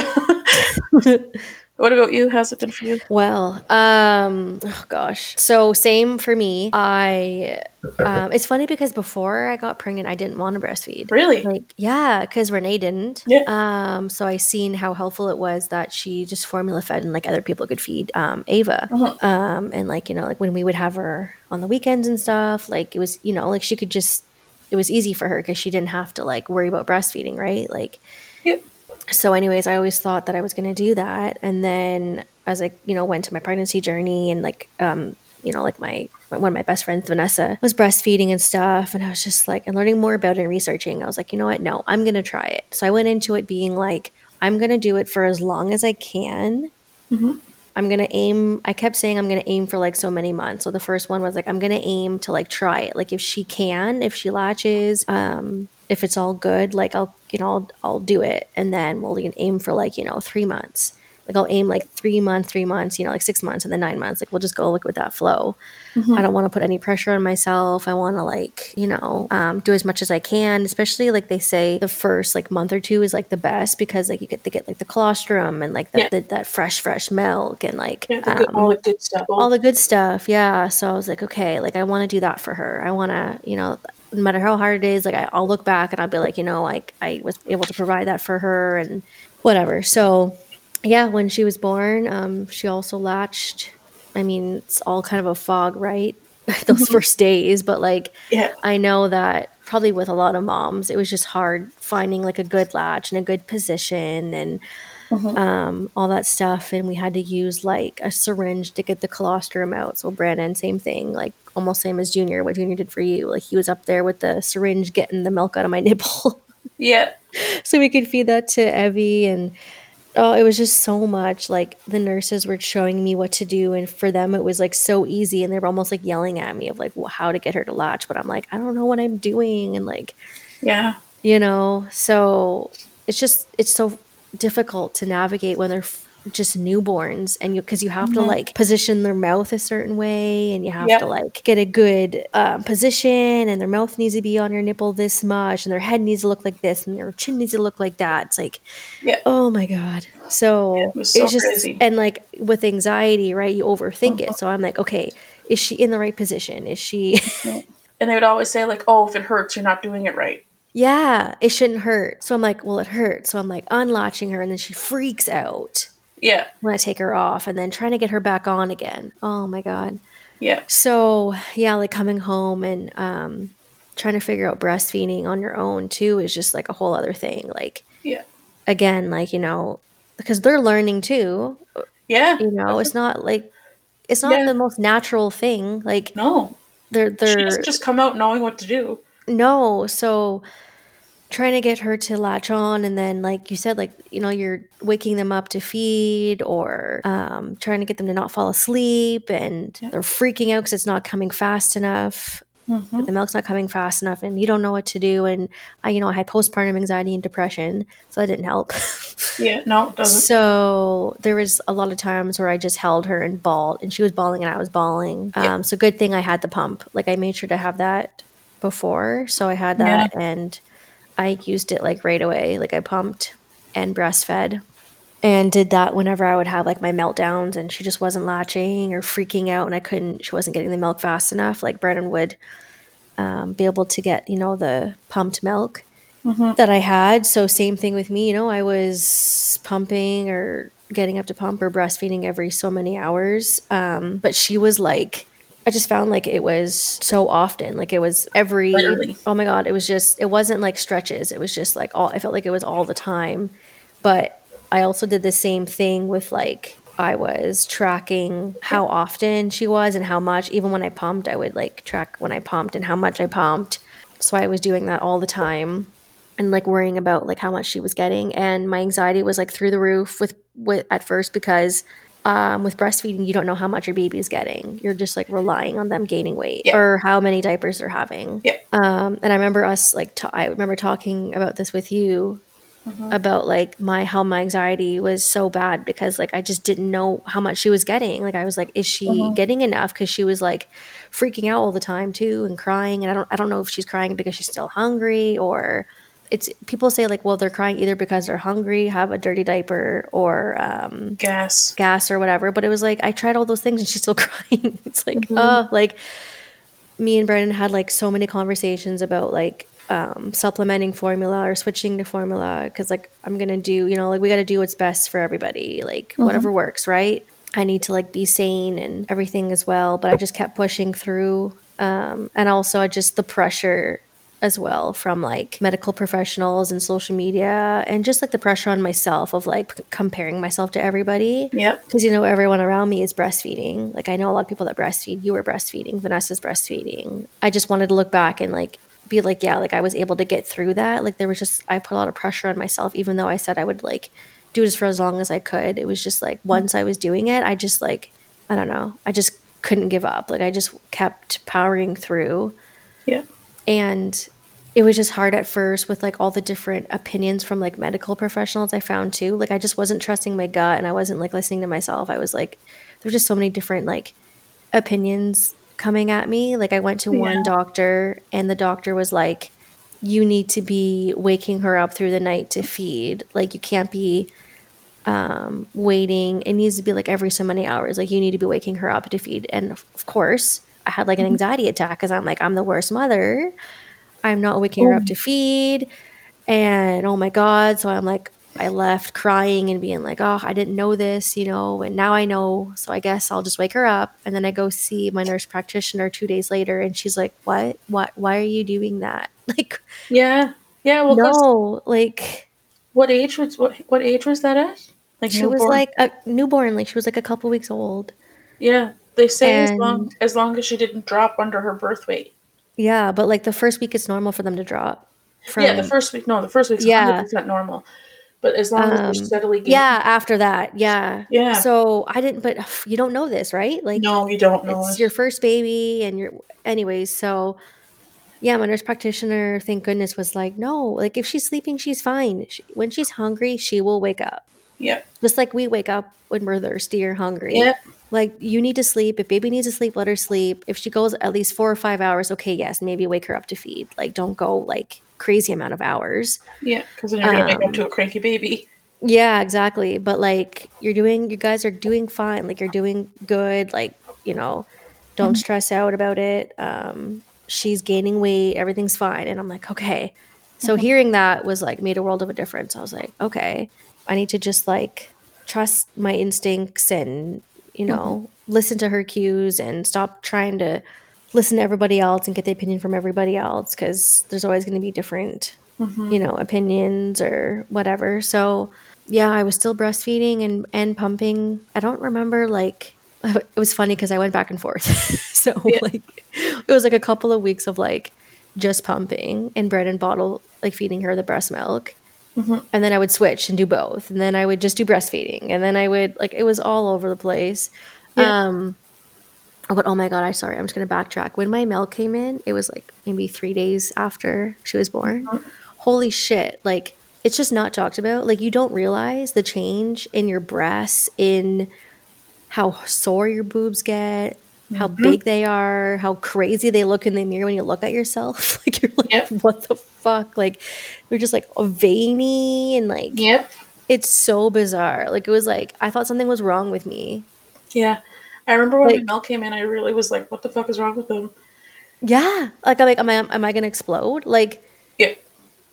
what about you? How's it been for you? Well, um, oh gosh. So same for me. I, um, it's funny because before I got pregnant, I didn't want to breastfeed. Really? Like, yeah, because Renee didn't. Yeah. Um, so I seen how helpful it was that she just formula fed and like other people could feed um Ava. Uh-huh. Um, and like, you know, like when we would have her on the weekends and stuff, like it was, you know, like she could just it was easy for her because she didn't have to like worry about breastfeeding, right? Like Yep. So anyways, I always thought that I was gonna do that. And then as I, you know, went to my pregnancy journey and like um, you know, like my one of my best friends, Vanessa, was breastfeeding and stuff. And I was just like, and learning more about it and researching, I was like, you know what? No, I'm going to try it. So I went into it being like, I'm going to do it for as long as I can. Mhm. I'm going to aim, I kept saying I'm going to aim for like so many months. So the first one was like, I'm going to aim to like try it. Like if she can, if she latches, um, if it's all good, like I'll, you know, I'll, I'll do it. And then we'll aim for like, you know, three months. Like I'll aim like three months, three months, you know, like six months and then nine months. Like we'll just go like with that flow. Mhm. I don't want to put any pressure on myself. I want to like, you know, um, do as much as I can, especially like they say the first like month or two is like the best because like you get to get like the colostrum and like the, Yeah. the, that fresh, fresh milk and like Yeah, the good, um, all the good stuff. all the good stuff. Yeah. So I was like, okay, like I want to do that for her. I want to, you know, no matter how hard it is, like I, I'll look back and I'll be like, you know, like I was able to provide that for her and whatever. So yeah, when she was born, um, she also latched. I mean, it's all kind of a fog, right? *laughs* Those first days, but like yeah. I know that probably with a lot of moms, it was just hard finding like a good latch and a good position and Mhm. um, all that stuff. And we had to use like a syringe to get the colostrum out. So Brandon, same thing, like almost same as Junior. What Junior did for you, like he was up there with the syringe getting the milk out of my *laughs* nipple, Yeah. so we could feed that to Evie and. Oh, it was just so much. Like the nurses were showing me what to do, and for them it was like so easy, and they were almost like yelling at me of like well, how to get her to latch. But I'm like, I don't know what I'm doing, and like Yeah. you know so it's just it's so difficult to navigate when they're f- just newborns and you because you have to Mhm. like position their mouth a certain way and you have Yep. to like get a good um, position and their mouth needs to be on your nipple this much and their head needs to look like this and their chin needs to look like that it's like Yeah. oh my god so, Yeah, it was so it's just crazy. and like with anxiety right you overthink it so i'm like okay is she in the right position is she and they would always say like, "Oh, if it hurts, you're not doing it right." Yeah, it shouldn't hurt. So I'm like, well, it hurts. So I'm like unlatching her, and then she freaks out Yeah, when I take her off, and then trying to get her back on again. Oh my god. yeah, So yeah, like coming home and um, trying to figure out breastfeeding on your own too is just like a whole other thing. Like yeah, again, like you know, because they're learning too. yeah. You know, it's not like it's not Yeah. the most natural thing. Like No, they're they're just come out knowing what to do. No. So trying to get her to latch on and then like you said like you know you're waking them up to feed or um, trying to get them to not fall asleep and Yeah. they're freaking out because it's not coming fast enough Mhm. the milk's not coming fast enough and you don't know what to do and i you know i had postpartum anxiety and depression so that didn't help *laughs* Yeah, no, it doesn't. so there was a lot of times where i just held her and bawled and she was bawling and i was bawling um, so good thing i had the pump like i made sure to have that before so i had that and i used it like right away like i pumped and breastfed and did that whenever I would have like my meltdowns and she just wasn't latching or freaking out and I couldn't, she wasn't getting the milk fast enough. Like Brennan would um, be able to get, you know, the pumped milk Mhm. that I had. So same thing with me, you know, I was pumping or getting up to pump or breastfeeding every so many hours. Um, but she was like, I just found like it was so often, like it was every, Literally. oh my God, it was just, it wasn't like stretches. It was just like all, I felt like it was all the time. But I also did the same thing with like, I was tracking how often she was and how much. Even when I pumped, I would like track when I pumped and how much I pumped. So I was doing that all the time and like worrying about like how much she was getting. And my anxiety was like through the roof with, with at first because um, with breastfeeding, you don't know how much your baby is getting. You're just like relying on them gaining weight Yeah. or how many diapers they're having. Yeah. Um, and I remember us like, I remember talking about this with you Mhm. about like my how my anxiety was so bad because like I just didn't know how much she was getting. Like I was like, is she Mhm. getting enough? Because she was like freaking out all the time too and crying. And I don't I don't know if she's crying because she's still hungry or it's people say like, well, they're crying either because they're hungry, have a dirty diaper, or um, Gas. gas or whatever. But it was like I tried all those things and she's still *laughs* crying. it's like, Mhm. oh, like me and Brennan had like so many conversations about like um, supplementing formula or switching to formula because like I'm gonna do, you know, like we got to do what's best for everybody, like whatever works, right? I need to like be sane and everything as well, but I just kept pushing through. Um, and also, I just the pressure as well from like medical professionals and social media, and just like the pressure on myself of like comparing myself to everybody. Yep. because you know everyone around me is breastfeeding. Like i know a lot of people that breastfeed. You were breastfeeding. Vanessa's breastfeeding. I just wanted to look back and like be like yeah like i was able to get through that. Like there was just i put a lot of pressure on myself even though i said i would like do this for as long as i could. It was just like once i was doing it i just like i don't know. I just couldn't give up. Like i just kept powering through. Yep. And it was just hard at first with like all the different opinions from like medical professionals i found too. Like i just wasn't trusting my gut and i wasn't like listening to myself. I was like there's just so many different like opinions coming at me. Like i went to Yeah. one doctor and the doctor was like you need to be waking her up through the night to feed. Like you can't be um waiting. It needs to be like every so many hours. Like you need to be waking her up to feed. And of of course i had like an mm-hmm. anxiety attack because i'm like i'm the worst mother i'm not waking her up Oh. to feed and oh my god so i'm like i left crying and being like oh i didn't know this you know and now i know so i guess i'll just wake her up and then i go see my nurse practitioner two days later and she's like what what why are you doing that *laughs* like Yeah. Yeah. Well, no like what age was what? What age was that at? Like she was like a newborn like she was like a couple weeks old Yeah. They say as long as long as she didn't drop under her birth weight. yeah but like the first week it's normal for them to drop from yeah, the first week. No, the first week's Yeah. hundred percent normal. But as long as Um, they're steadily gaining. yeah after that yeah Yeah. so i didn't but *sighs* you don't know this right like no, you don't know. it's it. your first baby and you're anyways so yeah my nurse practitioner thank goodness was like no like if she's sleeping she's fine she, when she's hungry she will wake up yeah. just like we wake up when we're thirsty or hungry Yeah. Like you need to sleep if baby needs to sleep let her sleep if she goes at least four or five hours okay yes maybe wake her up to feed like don't go like crazy amount of hours Yeah. Because then you're gonna wake up Um, to a cranky baby. yeah, exactly. But like you're doing you guys are doing fine. Like you're doing good. Like, you know, don't stress out about it. Um she's gaining weight, everything's fine. And I'm like, okay. So hearing that was like made a world of a difference. I was like, okay, I need to just like trust my instincts and, you know, listen to her cues and stop trying to listen to everybody else and get the opinion from everybody else because there's always going to be different, Mhm. you know, opinions or whatever. So yeah, I was still breastfeeding and and pumping. I don't remember like *laughs* it was funny because I went back and forth. *laughs* so Yeah. like it was like a couple of weeks of like just pumping and bread and bottle like feeding her the breast milk. Mhm. And then I would switch and do both. And then I would just do breastfeeding. And then I would like it was all over the place. Yeah. Um but oh my god, I sorry, I'm just gonna backtrack. When my milk came in, it was like maybe three days after she was born. Holy shit, like it's just not talked about. Like you don't realize the change in your breasts, in how sore your boobs get, how mm-hmm. big they are, how crazy they look in the mirror when you look at yourself. *laughs* like you're like, Yep. what the fuck? Like you're just like veiny and like Yep. it's so bizarre. Like it was like I thought something was wrong with me. Yeah. I remember when Like- milk came in, I really was like, what the fuck is wrong with them? Yeah. Like I'm like, am I am I gonna explode? Like, Yeah.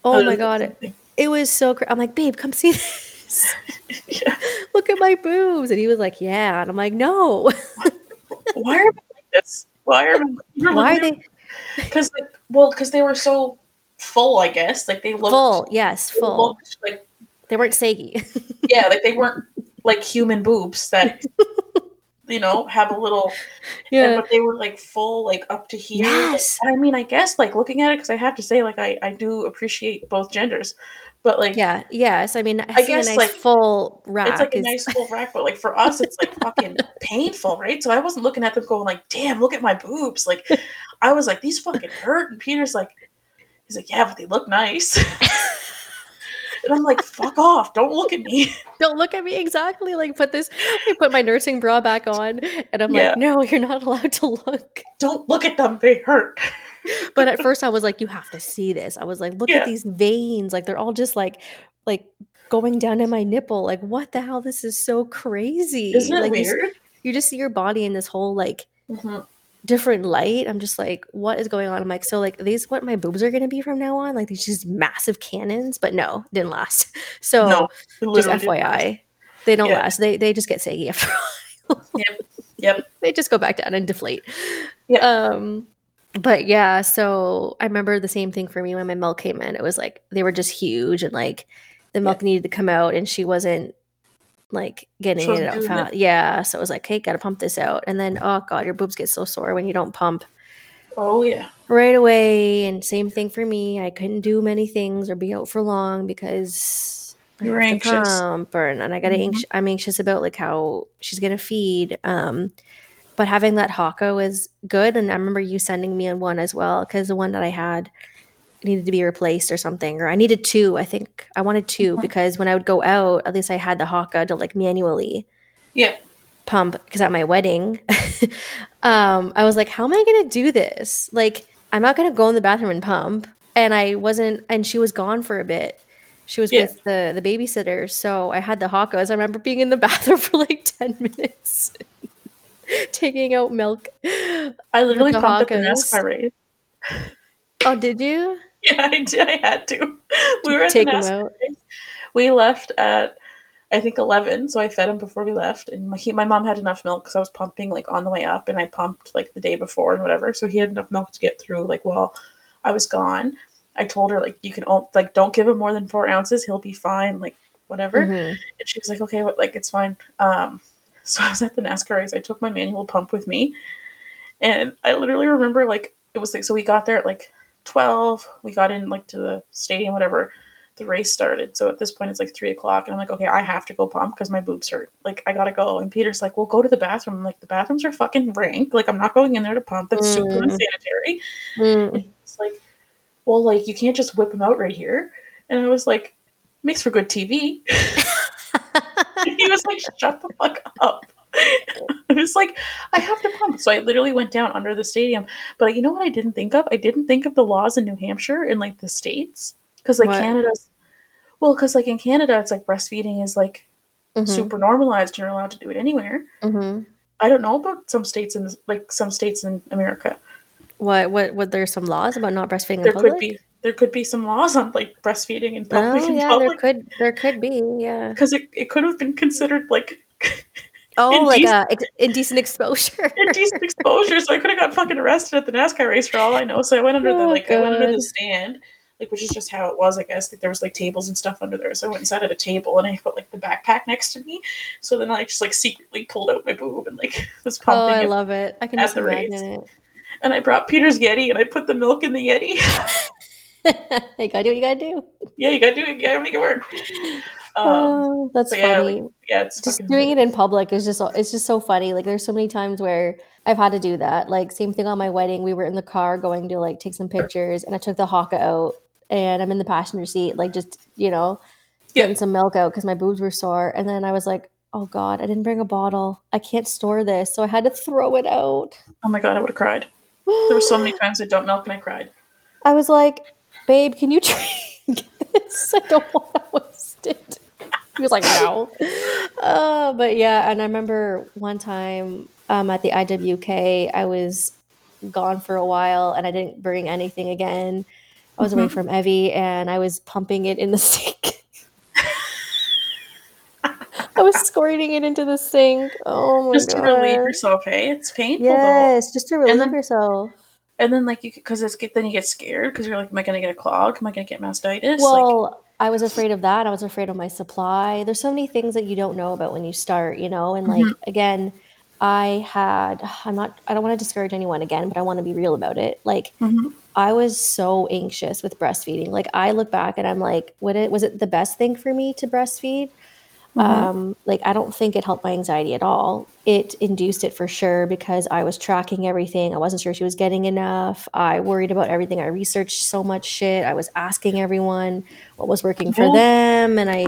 oh my god, it, it was so cra- I'm like, babe, come see this. *laughs* Yeah. *laughs* Look at my boobs. And he was like, Yeah. And I'm like, no. Why are they like this? Why are Why are they Because like, well, because they were so full, I guess. Like they looked full? Yes, they full. looked like They weren't saggy. *laughs* yeah, like they weren't like human boobs that *laughs* you know have a little. and- but they were like full, like up to here. Yes. And I mean, I guess like looking at it, because I have to say, like I I do appreciate both genders, but like Yeah, yes. I mean, I, I see a guess, nice like, full rack. It's like a nice full rack, but like for us, it's like fucking *laughs* painful, right? So I wasn't looking at them going like, "Damn, look at my boobs!" Like, I was like, "These fucking hurt." And Peter's like, "He's like, yeah, but they look nice." *laughs* and I'm like, "Fuck off! Don't look at me." *laughs* Don't look at me exactly. Like put this. I put my nursing bra back on, and I'm Yeah. like, no, you're not allowed to look. Don't look at them; they hurt. *laughs* But at first, I was like, you have to see this. I was like, look Yeah. at these veins. Like they're all just like, like going down to my nipple. Like what the hell? This is so crazy. Isn't it like, you weird? You just see your body in this whole like Mhm. different light. I'm just like, what is going on? I'm like, so like these what my boobs are gonna be from now on? Like these just massive cannons, but no, didn't last. *laughs* So No, just. FYI, they don't Yeah. last. They they just get saggy after a *laughs* while. Yep. Yep. they just go back down and deflate. Yeah. Um, but yeah, so I remember the same thing for me when my milk came in. It was like they were just huge and like the milk needed to come out and she wasn't like getting it out. Yeah. So it was like, hey, gotta pump this out. And then oh god, your boobs get so sore when you don't pump Oh yeah. right away. And same thing for me. I couldn't do many things or be out for long because I You were have to anxious. pump or, and I got to Mhm. anx- I'm anxious about like how she's gonna feed. Um, but having that Haakaa was good, and I remember you sending me on one as well because the one that I had needed to be replaced or something, or I needed two. I think I wanted 2 Mhm. because when I would go out, at least I had the Haakaa to like manually Yeah. pump because at my wedding *laughs* um i was like how am i going to do this like i'm not going to go in the bathroom and pump and i wasn't and she was gone for a bit she was Yeah. with the the babysitter so i had the Haakaas i remember being in the *laughs* bathroom for like 10 minutes *laughs* taking out milk I literally at the. NASCAR race. oh did you *laughs* Yeah, I did. I had to. We were at Take the NASCAR out. race. We left at I think eleven, so I fed him before we left. And my, he, my mom had enough milk because I was pumping like on the way up, and I pumped like the day before and whatever. So he had enough milk to get through. Like while I was gone, I told her like you can like don't give him more than four ounces. He'll be fine. Like whatever. Mhm. And she was like, okay, what, like it's fine. Um, *laughs* so I was at the NASCAR race. I took my manual pump with me, and I literally remember like it was like so we got there at like twelve. We got in like to the stadium, whatever. The race started. So at this point, it's like three o'clock, and I'm like, okay, I have to go pump because my boobs hurt. Like I gotta go. And Peter's like, well, go to the bathroom. I'm like, the bathrooms are fucking rank. Like I'm not going in there to pump. That's super Mm. unsanitary. Mm. It's like, well, like you can't just whip them out right here. And I was like, makes for good TV. *laughs* was like, shut the fuck up. *laughs* I was like, I have to pump. So I literally went down under the stadium. But you know what I didn't think of? I didn't think of the laws in New Hampshire and like the states. Because like What? Canada's, well, because like in Canada, it's like breastfeeding is like Mhm. super normalized. You're allowed to do it anywhere. Mhm. I don't know about some states in like some states in America. What? What? What? There's some laws about not breastfeeding There in public. could be there could be some laws on like breastfeeding in public Oh yeah, there could there could be yeah. *laughs* because it, it could have been considered like *laughs* Oh, like Indecent- uh, ex- indecent exposure. *laughs* indecent exposure. So I could have got fucking arrested at the NASCAR race for all I know. So I went under the Oh, like I went under the stand, like which is just how it was, I guess. Like there was like tables and stuff under there. So I went and sat at a table and I put like the backpack next to me. So then I just like secretly pulled out my boob and like was pumping. oh, pumping I it. love it. I can at just the race. it. and I brought Peter's Yeti and I put the milk in the Yeti. *laughs* you gotta do what you gotta do. yeah, you gotta do it. You gotta make it work. *laughs* Um, oh, that's but yeah, funny. yeah, it's just doing it in public is just it's just so funny. Like there's so many times where I've had to do that. Like same thing on my wedding. We were in the car going to like take some pictures, and I took the Haakaa out, and I'm in the passenger seat, like just you know, Yeah. getting some milk out because my boobs were sore. And then I was like, oh god, I didn't bring a bottle. I can't store this, so I had to throw it out. Oh my god, I would have cried. There were so many times I dumped milk and I cried. *gasps* I was like, babe, can you *laughs* drink this? I don't want to waste it. He was like, no. Uh, but yeah, and I remember one time um, at the IWK, I was gone for a while and I didn't bring anything again. I was away Mhm. from Evie and I was pumping it in the sink. I was squirting it into the sink. Oh my God. Just to relieve yourself, hey? It's painful though. Yes, just to relieve then- yourself. And then like you because it's get then you get scared because you're like, am I gonna get a clog? Am I gonna get mastitis? like Well, I was afraid of that. I was afraid of my supply. There's so many things that you don't know about when you start, you know? And like Mhm. again, I had I'm not I don't want to discourage anyone again, but I want to be real about it. Like mhm. I was so anxious with breastfeeding. Like I look back and I'm like, what it was it the best thing for me to breastfeed? Mhm. Um, like I don't think it helped my anxiety at all. It induced it for sure because I was tracking everything. I wasn't sure she was getting enough. I worried about everything. I researched so much shit. I was asking everyone what was working for them and I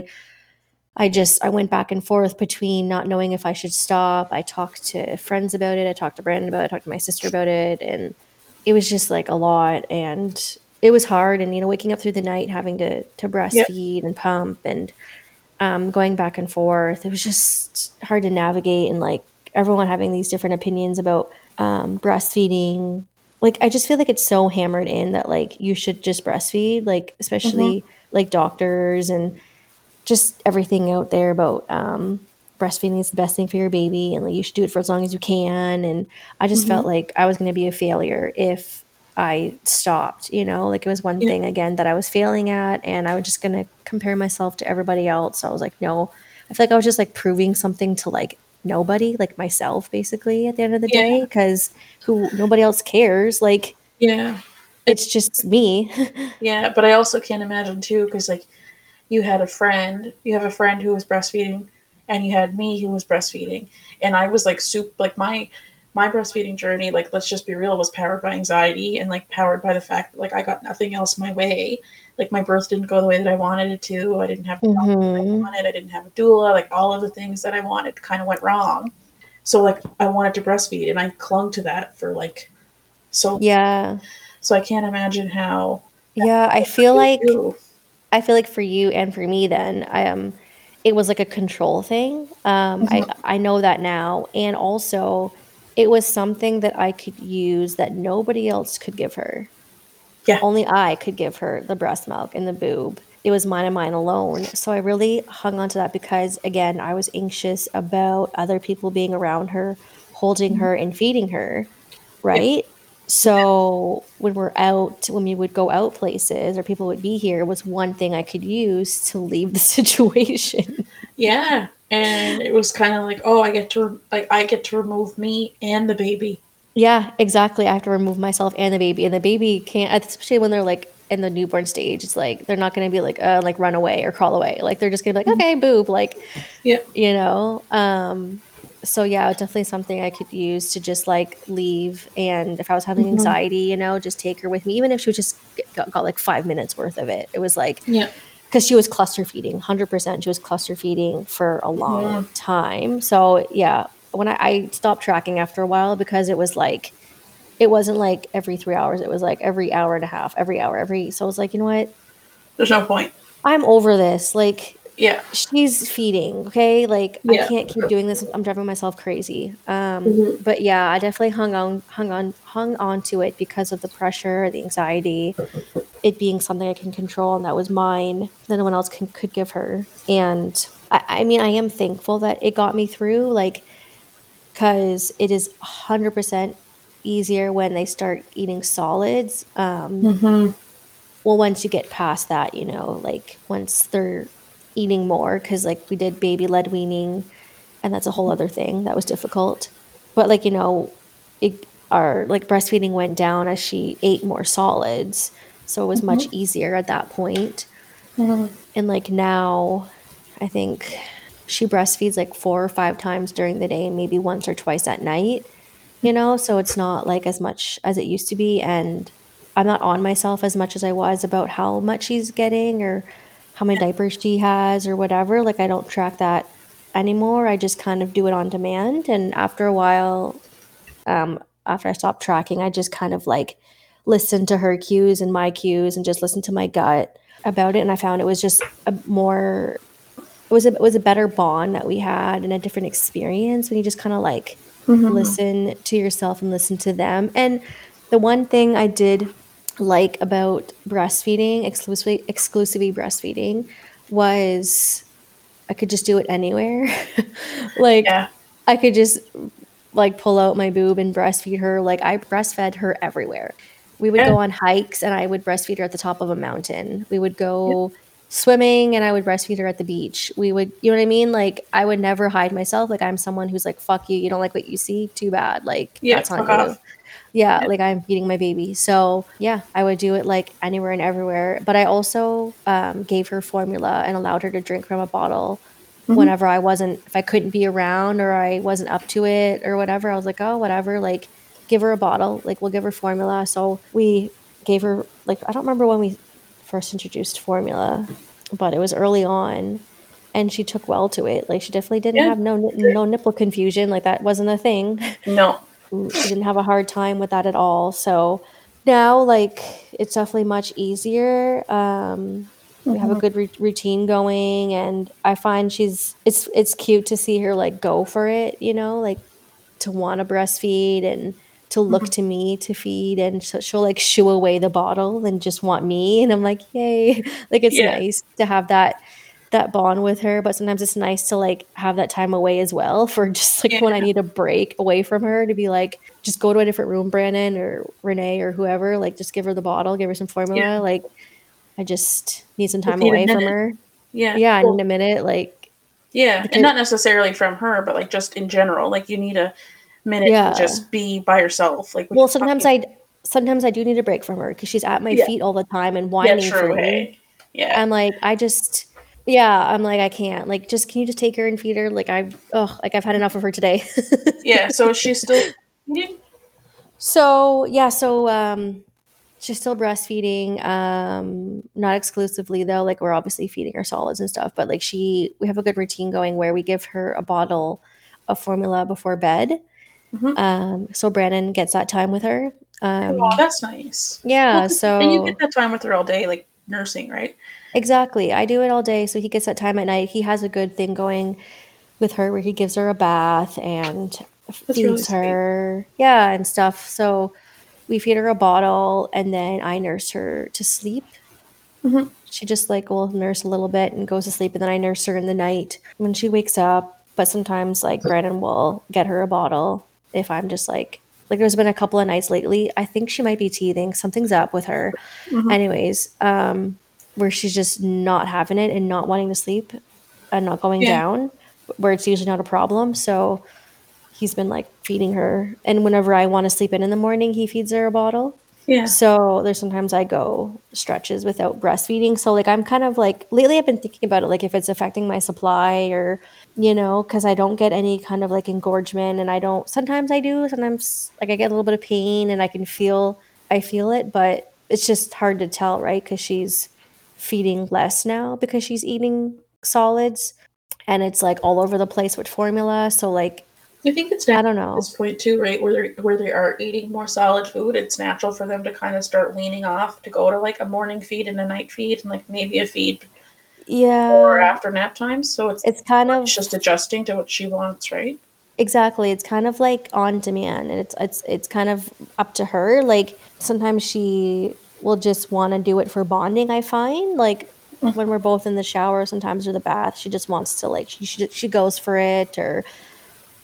I just I went back and forth between not knowing if I should stop. I talked to friends about it. I talked to Brandon about it. I talked to my sister about it and it was just like a lot and it was hard and you know waking up through the night having to to breastfeed and pump and um, going back and forth. It was just hard to navigate, and like everyone having these different opinions about um, breastfeeding. Like, I just feel like it's so hammered in that like you should just breastfeed, like especially like doctors and just everything out there about um, breastfeeding is the best thing for your baby, and like you should do it for as long as you can. And I just felt like I was going to be a failure if I stopped, you know, like it was one Yeah. thing again that I was failing at, and I was just gonna compare myself to everybody else. So I was like, no, I feel like I was just like proving something to like nobody, like myself, basically, at the end of the Yeah. day, because who nobody else cares. Like Yeah. it's just me. *laughs* Yeah, but I also can't imagine too, because like you had a friend, you have a friend who was breastfeeding, and you had me who was breastfeeding, and I was like soup, like my my breastfeeding journey, like let's just be real, was powered by anxiety and like powered by the fact that like I got nothing else my way. Like my birth didn't go the way that I wanted it to. I didn't have the that I wanted. I didn't have a doula. Like all of the things that I wanted kind of went wrong. So like I wanted to breastfeed, and I clung to that for like so. yeah. So I can't imagine how. Yeah. I feel like. I feel like for you and for me then, I, um, it was like a control thing. Um, I I know that now, and also it was something that I could use that nobody else could give her. Yeah. Only I could give her the breast milk and the boob. It was mine and mine alone. So I really hung on to that because again, I was anxious about other people being around her, holding her and feeding her. Right. So when we're out, when we would go out places or people would be here, was one thing I could use to leave the *laughs* situation. Yeah, and it was kind of like, oh, I get to like I get to remove me and the baby. yeah, exactly. I have to remove myself and the baby, and the baby can't, especially when they're like in the newborn stage. It's like they're not going to be like, uh, like run away or crawl away. Like they're just going to be like, okay, boob, like, Yeah. you know. Um, so yeah, definitely something I could use to just like leave. And if I was having Mhm. anxiety, you know, just take her with me, even if she was just got, got like five minutes worth of it. It was like Yeah, because she was cluster feeding 100% she was cluster feeding for a long Yeah. time so yeah when I, I stopped tracking after a while because it was like it wasn't like every three hours it was like every hour and a half every hour every so i was like you know what there's no point. i'm over this like Yeah. she's feeding okay like Yeah. i can't keep doing this i'm driving myself crazy um Mhm. but yeah i definitely hung on hung on hung on to it because of the pressure the anxiety it being something i can control and that was mine that no one else can, could give her and I, I mean i am thankful that it got me through like because it is 100% easier when they start eating solids um Mm-hmm. well once you get past that you know like once they're eating more because like we did baby led weaning and that's a whole other thing that was difficult. But like you know it, our like breastfeeding went down as she ate more solids so it was much easier at that point. Mm-hmm. and like now i think she breastfeeds like four or five times during the day maybe once or twice at night you know? So it's not like as much as it used to be and i'm not on myself as much as i was about how much she's getting or how many diapers she has or whatever like i don't track that anymore i just kind of do it on demand and after a while um, after i stopped tracking i just kind of like listened to her cues and my cues and just listened to my gut about it and i found it was just a more it was a, it was a better bond that we had and a different experience when you just kind of like Mm-hmm. listen to yourself and listen to them. And the one thing I did like about breastfeeding, exclusively exclusively breastfeeding, was I could just do it anywhere. *laughs* like Yeah. I could just like pull out my boob and breastfeed her. Like I breastfed her everywhere. We would Yeah. go on hikes and I would breastfeed her at the top of a mountain. We would go swimming and I would breastfeed her at the beach. We would, you know what I mean? Like I would never hide myself. Like I'm someone who's like, fuck you. You don't like what you see? Too bad. Like Yeah, that's on you. off. Yeah, like I'm feeding my baby. So yeah, I would do it like anywhere and everywhere. But I also um, gave her formula and allowed her to drink from a bottle Mhm. whenever I wasn't, if I couldn't be around or I wasn't up to it or whatever. I was like, oh, whatever. Like, give her a bottle. Like, we'll give her formula. So we gave her, like, I don't remember when we first introduced formula, but it was early on. And she took well to it. Like she definitely didn't Yeah. have no no nipple confusion. Like that wasn't a thing No. She didn't have a hard time with that at all. So now, like, it's definitely much easier. Um, we have a good ru- routine going, and I find she's it's it's cute to see her like go for it. You know, like to want to breastfeed and to look to me to feed, and so she'll like shoo away the bottle and just want me, and I'm like, yay! *laughs* Like it's Yeah. nice to have that that bond with her but sometimes it's nice to like have that time away as well for *laughs* just like when i need a break away from her to be like just go to a different room brandon or renee or whoever like just give her the bottle give her some formula Yeah. like i just need some time need away from her Yeah. yeah i need a minute like yeah. because- And not necessarily from her, but like just in general. Like you need a minute Yeah. to just be by yourself. Like well sometimes i sometimes i do need a break from her because she's at my Yeah. feet all the time and yeah, whining for true. me Hey. Yeah. I'm like, I just, yeah, I'm like, I can't. Like, just can you just take her and feed her? Like, I've, oh, like I've had enough of her today. *laughs* yeah. So she's still so yeah, so um, she's still breastfeeding. Um, not exclusively though. Like, we're obviously feeding her solids and stuff, but like she, we have a good routine going where we give her a bottle of formula before bed. Mhm. Um, so Brandon gets that time with her. Um, oh, that's nice. yeah, Well, so and you get that time with her all day, like nursing, right? Exactly. I do it all day. So he gets that time at night. He has a good thing going with her where he gives her a bath and That's really feeds sweet. her. Yeah, and stuff. So we feed her a bottle and then I nurse her to sleep. Mhm. She just like will nurse a little bit and goes to sleep. And then I nurse her in the night when she wakes up. But sometimes like Brandon will get her a bottle if I'm just like, like there's been a couple of nights lately. I think she might be teething. Something's up with her Mhm. anyways um where she's just not having it and not wanting to sleep and not going Yeah. down where it's usually not a problem so he's been like feeding her and whenever i want to sleep in in the morning he feeds her a bottle Yeah. so there's sometimes i go stretches without breastfeeding so like i'm kind of like lately i've been thinking about it like if it's affecting my supply or you know because i don't get any kind of like engorgement and i don't sometimes i do sometimes like i get a little bit of pain and i can feel i feel it but it's just hard to tell right because she's feeding less now because she's eating solids and it's like all over the place with formula so like I think it's i don't know this point too, right? Where they where they are eating more solid food, it's natural for them to kind of start weaning off to go to like a morning feed and a night feed and like maybe a feed yeah or after nap times. So it's it's kind of just adjusting to what she wants, right? Exactly. It's kind of like on demand and it's it's it's kind of up to her. Like sometimes she will just want to do it for bonding, I find. Like mm. when we're both in the shower sometimes or the bath, she just wants to like she she, she goes for it or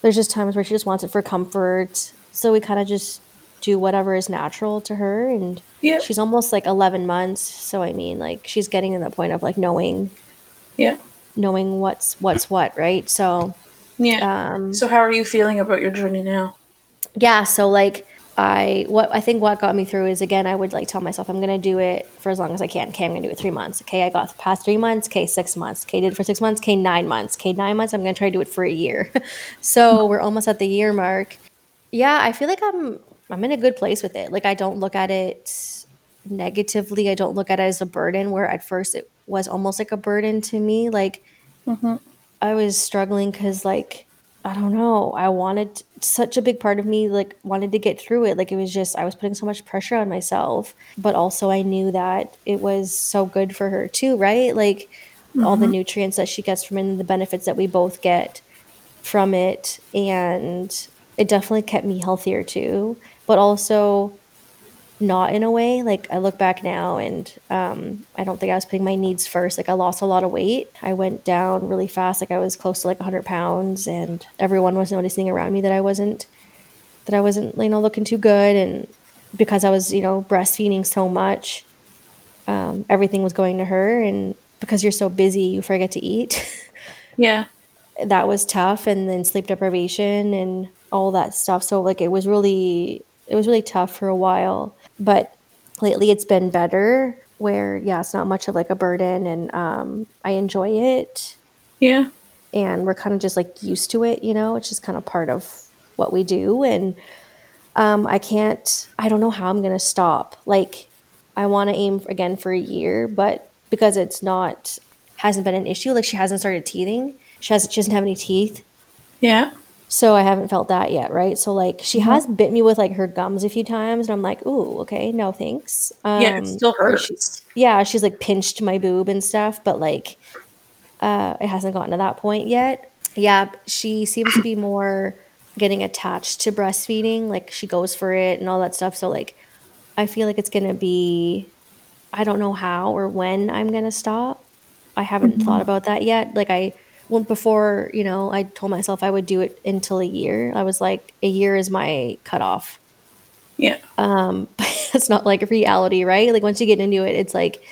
there's just times where she just wants it for comfort. So we kind of just do whatever is natural to her and Yeah. she's almost like 11 months, so I mean like she's getting to the point of like knowing Yeah. knowing what's what's what, right? So Yeah. um so how are you feeling about your journey now? yeah so like i what i think what got me through is again i would like tell myself i'm gonna do it for as long as i can okay i'm gonna do it three months okay i got past three months okay six months okay did it for six months okay nine months okay nine months i'm gonna try to do it for a year *laughs* so we're almost at the year mark yeah i feel like i'm i'm in a good place with it like i don't look at it negatively i don't look at it as a burden where at first it was almost like a burden to me like Mm-hmm. I was struggling because, like, I don't know. I wanted such a big part of me, like, wanted to get through it. Like, it was just, I was putting so much pressure on myself. But also, I knew that it was so good for her, too, right? Like, all the nutrients that she gets from it and the benefits that we both get from it. And it definitely kept me healthier, too. But also, not in a way. Like i look back now and um, i don't think i was putting my needs first. Like i lost a lot of weight. I went down really fast. Like i was close to like 100 pounds and everyone was noticing around me that i wasn't that i wasn't you know looking too good. And because i was you know breastfeeding so much um, everything was going to her. And because you're so busy you forget to eat. *laughs* Yeah. that was tough. And then sleep deprivation and all that stuff. So like it was really it was really tough for a while but lately it's been better where yeah it's not much of like a burden and um i enjoy it. Yeah. and we're kind of just like used to it you know it's just kind of part of what we do. And um i can't i don't know how i'm gonna stop. Like i want to aim again for a year but because it's not hasn't been an issue like she hasn't started teething. She hasn't she doesn't have any teeth. Yeah. So I haven't felt that yet, right? So like she has bit me with like her gums a few times, and I'm like, ooh, okay, no thanks. Um, Yeah. It still or hurts. she- yeah, she's like pinched my boob and stuff, but like, uh, it hasn't gotten to that point yet. Yeah, she seems to be more getting attached to breastfeeding. Like she goes for it and all that stuff. So like, I feel like it's gonna be, I don't know how or when I'm gonna stop. I haven't thought about that yet. Like I well before, you know, I told myself I would do it until a year. I was like, a year is my cutoff. Yeah. Um, *laughs* it's not like reality, right? Like once you get into it, it's like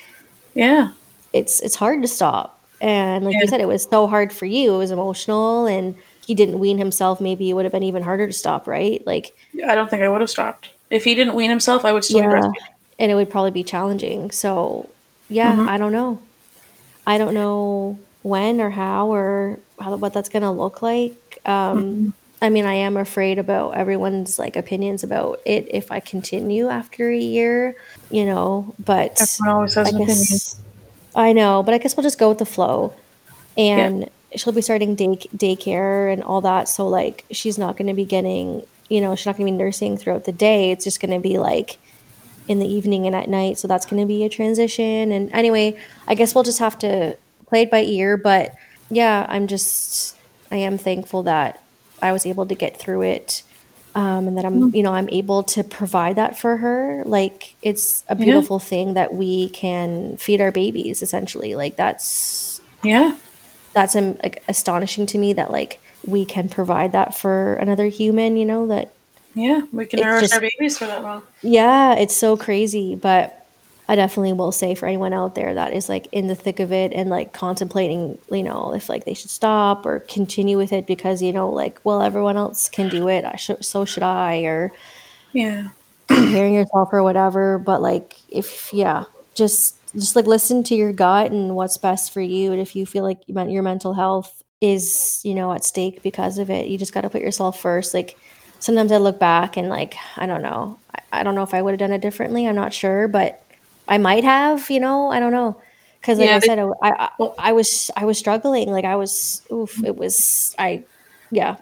Yeah. it's it's hard to stop. And like Yeah. you said, it was so hard for you. It was emotional, and he didn't wean himself. Maybe it would have been even harder to stop, right? Like, I don't think I would have stopped. If he didn't wean himself, I would still be yeah, and it would probably be challenging. So, yeah, Mhm. I don't know. I don't know when or how or how, what that's gonna look like. Um, I mean, I am afraid about everyone's like opinions about it if I continue after a year, you know. But Everyone always has I guess I know, but I guess we'll just go with the flow. And she'll be starting day daycare and all that. So like she's not going to be getting, you know, she's not going to be nursing throughout the day. It's just going to be like in the evening and at night. So that's going to be a transition. And anyway, I guess we'll just have to play it by ear. But yeah, I'm just, I am thankful that I was able to get through it. Um, and that I'm, you know, I'm able to provide that for her. Like it's a Yeah. beautiful thing that we can feed our babies essentially. Like that's, Yeah. that's um, like astonishing to me that like we can provide that for another human, you know, that Yeah. We can nourish our babies for that long. yeah, it's so crazy, but I definitely will say for anyone out there that is like in the thick of it and like contemplating, you know, if like they should stop or continue with it because you know, like, well, everyone else can do it, I should, so should I, or Yeah. comparing yourself or whatever. But like, if yeah, just just like listen to your gut and what's best for you, and if you feel like you meant your mental health is you know at stake because of it, you just got to put yourself first. Like sometimes I look back and like I don't know, I, I don't know if I would have done it differently. I'm not sure, but I might have. You know, I don't know. Because like Yeah, I said, I, I I was I was struggling. Like I was, oof. It was I, yeah.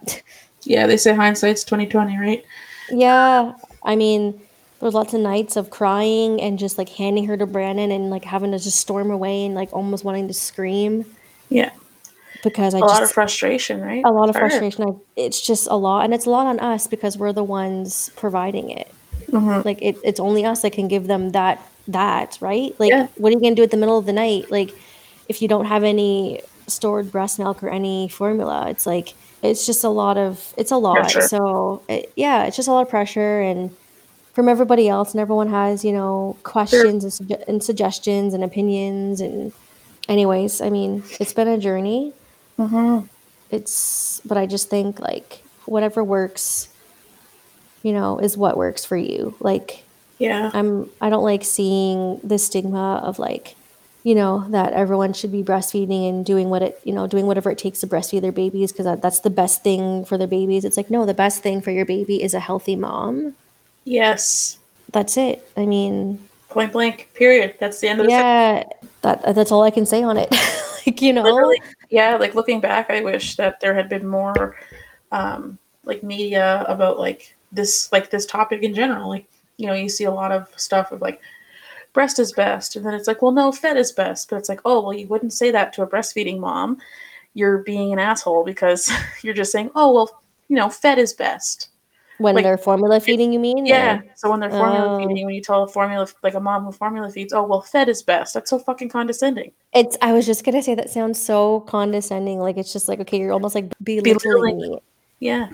Yeah. They say hindsight's twenty twenty, right? Yeah, I mean, there was lots of nights of crying and just like handing her to Brandon and like having to just storm away and like almost wanting to scream Yeah. because I A just lot of frustration, right? a lot of frustration. I, it's just a lot, and it's a lot on us because we're the ones providing it. Mhm. Like it, it's only us that can give them that that right. Like, Yeah. what are you gonna do at the middle of the night? Like, if you don't have any stored breast milk or any formula, it's like it's just a lot of it's a lot. Pressure. So it, yeah, it's just a lot of pressure and. From everybody else, and everyone has, you know, questions and, sugge- and suggestions and opinions. And, anyways, I mean, it's been a journey Mhm. it's but i just think like whatever works you know is what works for you like Yeah. i'm i don't like seeing the stigma of like you know that everyone should be breastfeeding and doing what it you know doing whatever it takes to breastfeed their babies because that, that's the best thing for their babies it's like no the best thing for your baby is a healthy mom Yes. that's it i mean Point blank. Period. That's the end of the yeah that that's all i can say on it *laughs* like you know literally yeah like looking back i wish that there had been more um like media about like this like this topic in general like you know you see a lot of stuff of like breast is best and then it's like well no fed is best but it's like oh well you wouldn't say that to a breastfeeding mom you're being an asshole because *laughs* you're just saying oh well you know fed is best when like, they're formula feeding you mean yeah Or- so when they're formula Oh. feeding when you tell a formula like a mom who formula feeds oh well fed is best that's so fucking condescending It's. I was just gonna say that sounds so condescending. Like it's just like okay, you're almost like belittling Belittling. me. yeah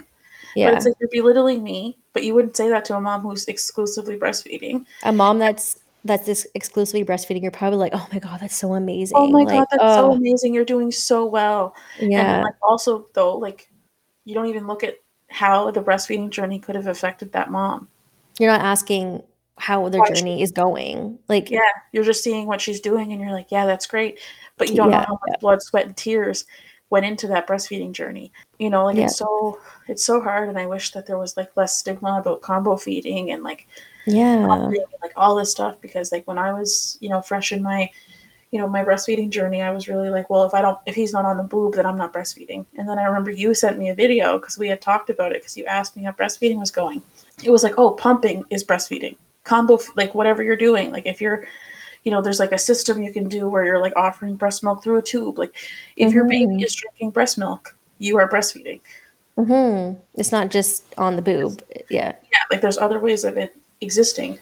But Yeah, it's like you're belittling me, but you wouldn't say that to a mom who's exclusively breastfeeding. a mom that's that's this exclusively breastfeeding. You're probably like, oh my god, that's so oh amazing. Oh my like, god, that's so oh, amazing! You're doing so well. And yeah, like also though, like you don't even look at how the breastfeeding journey could have affected that mom. you're not asking how their Why she- journey is going. Like, Yeah, you're just seeing what she's doing, and you're like, yeah, that's great, but you don't Yeah, know how much blood, sweat, and tears went into that breastfeeding journey. You know, like Yeah. it's so it's so hard, and I wish that there was like less stigma about combo feeding and like yeah, and, like all this stuff because like when I was you know fresh in my you know my breastfeeding journey I was really like well if I don't if he's not on the boob then I'm not breastfeeding and then I remember you sent me a video because we had talked about it because you asked me how breastfeeding was going it was like oh pumping is breastfeeding combo like whatever you're doing like if you're you know there's like a system you can do where you're like offering breast milk through a tube. Like if your baby Mhm. is drinking breast milk you are breastfeeding. Hmm It's not just on the boob. Yeah, yeah like there's other ways of it existing.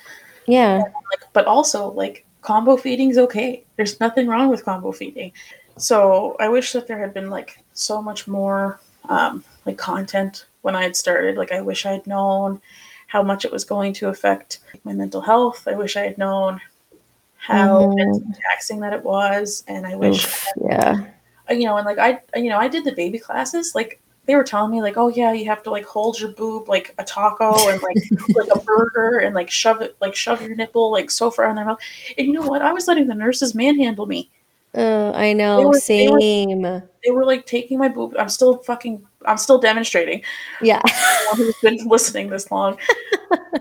Yeah, like but also like combo feeding's okay. There's nothing wrong with combo feeding. So i wish that there had been like so much more um like content when i had started. Like i wish i had known how much it was going to affect my mental health. I wish i had known how Mhm. taxing that it was and i wish Oof, yeah. you know, and like I, you know, I did the baby classes. Like they were telling me, like, oh yeah, you have to like hold your boob like a taco and like *laughs* like a burger and like shove it, like shove your nipple like so far in their mouth. And you know what? I was letting the nurses manhandle me. Uh, I know. they were- Same. They were like taking my boob. I'm still fucking. I'm still demonstrating. Yeah. *laughs* Who's been listening this long. *laughs*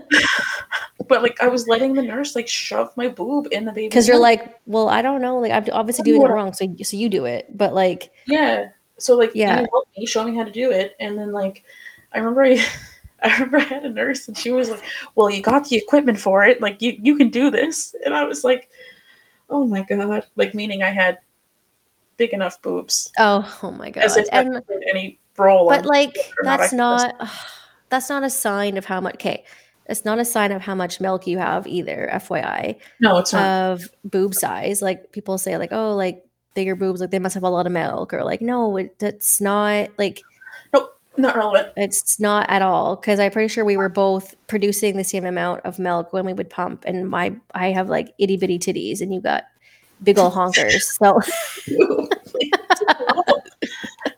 but like I was letting the nurse like shove my boob in the baby. Because you're like, well, I don't know. Like, I'm obviously doing it wrong. So, so you do it. But like, Yeah. So like Yeah. help me, show me how to do it, and then like I remember I, *laughs* I remember I had a nurse and she was like, "Well, you got the equipment for it. Like you you can do this." And I was like, "Oh my god!" Like meaning I had big enough boobs, oh, oh my god. as if And any role. but like, not that's *sighs* not. That's not a sign of how much. Okay, it's not a sign of how much milk you have either. FYI, no, it's not. of boob size. Like people say, like, oh, like bigger boobs, like they must have a lot of milk, or like, no, it, that's not like nope, not relevant. It's not at all because I'm pretty sure we were both producing the same amount of milk when we would pump, and my I have like itty bitty titties, and you got big ol' honkers. *laughs* So it's, a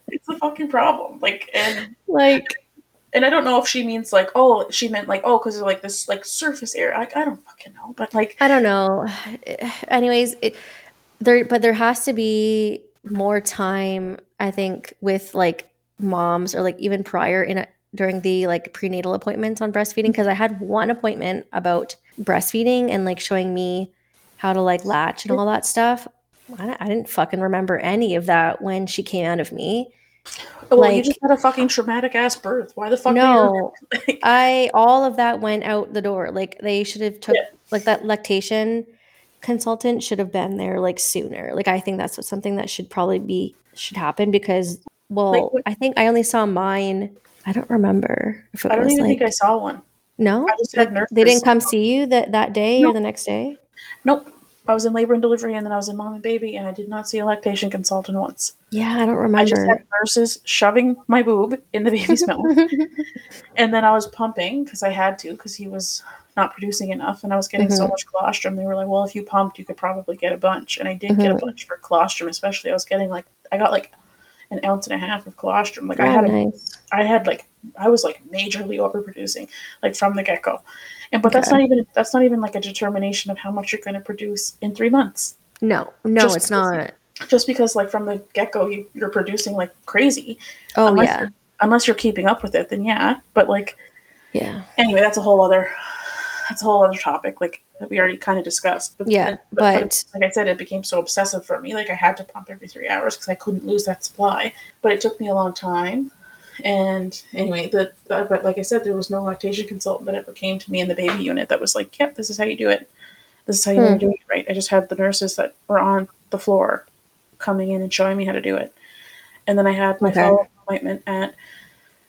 it's a fucking problem. Like and *laughs* like, and I don't know if she means like oh she meant like oh because of like this like surface area. I, I don't fucking know, but like I don't know. *sighs* Anyways, it, there, but there has to be more time. I think with like moms or like even prior in a, during the like prenatal appointments on breastfeeding because I had one appointment about breastfeeding and like showing me how to like latch and all that stuff. I, I didn't fucking remember any of that when she came out of me. Oh, well, you just had a fucking traumatic ass birth. Why the fuck? are you- No, *laughs* I all of that went out the door. Like they should have took Yeah. like that lactation consultant should have been there like sooner. Like I think that's what, something that should probably be should happen because well, what- I think I only saw mine. I don't remember if it I don't even like think I saw one. no. I just had nurses. they didn't come see you that that day or the next day. Nope. I was in labor and delivery, and then I was in mom and baby, and I did not see a lactation consultant once. Yeah, I don't remember. I just had nurses shoving my boob in the baby's *laughs* mouth, and then I was pumping because I had to because he was not producing enough, and I was getting so Mhm. much colostrum. They were like, "Well, if you pumped, you could probably get a bunch," and I did get a Mhm. bunch for colostrum, especially. I was getting like I got like an ounce and a half of colostrum. Like I Oh, had nice. I had like I was like majorly overproducing, like from the get go. And but that's not even that's not even like a determination of how much you're going to produce in three months. No, no, Just it's because- not. Just because like from the get go you, you're producing like crazy. Oh unless yeah, you're, unless you're keeping up with it, then yeah. But like yeah, anyway, that's a whole other that's a whole other topic. Like that we already kind of discussed. But, Yeah, but- like I said, it became so obsessive for me. Like I had to pump every three hours because I couldn't lose that supply. But it took me a long time. And anyway, the uh, but like I said, there was no lactation consultant that ever came to me in the baby unit that was like, "Yep, this is how you do it. This is how you Hmm. do it right." I just had the nurses that were on the floor coming in and showing me how to do it. And then I had my Okay. follow up appointment at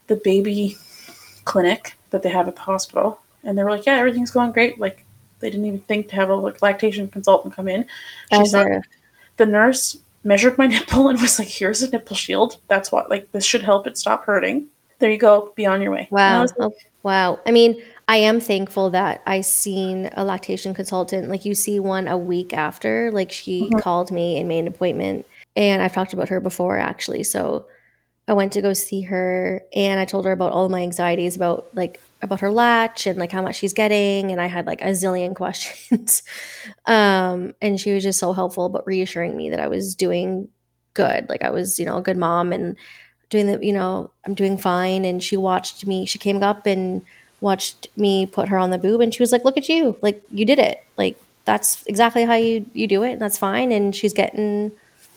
the baby clinic that they have at the hospital, and they were like, "Yeah, everything's going great." Like they didn't even think to have a lactation consultant come in. She As said the nurse measured my *laughs* nipple and was like, "Here's a nipple shield. That's what like this should help it stop hurting. There you go. Be on your way." And I Wow. like, Oh, wow. I mean, I am thankful that I seen a lactation consultant. Like you see one a week after. Like she Mhm. called me and made an appointment. And I've talked about her before actually. So I went to go see her and I told her about all my anxieties about like about her latch and like how much she's getting. And I had like a zillion *laughs* questions. um, and she was just so helpful, but reassuring me that I was doing good. Like I was, you know, a good mom and doing the, you know, I'm doing fine. And she watched me, she came up and watched me put her on the boob and she was like, look at you. Like you did it. Like that's exactly how you, you do it. And that's fine. And she's getting,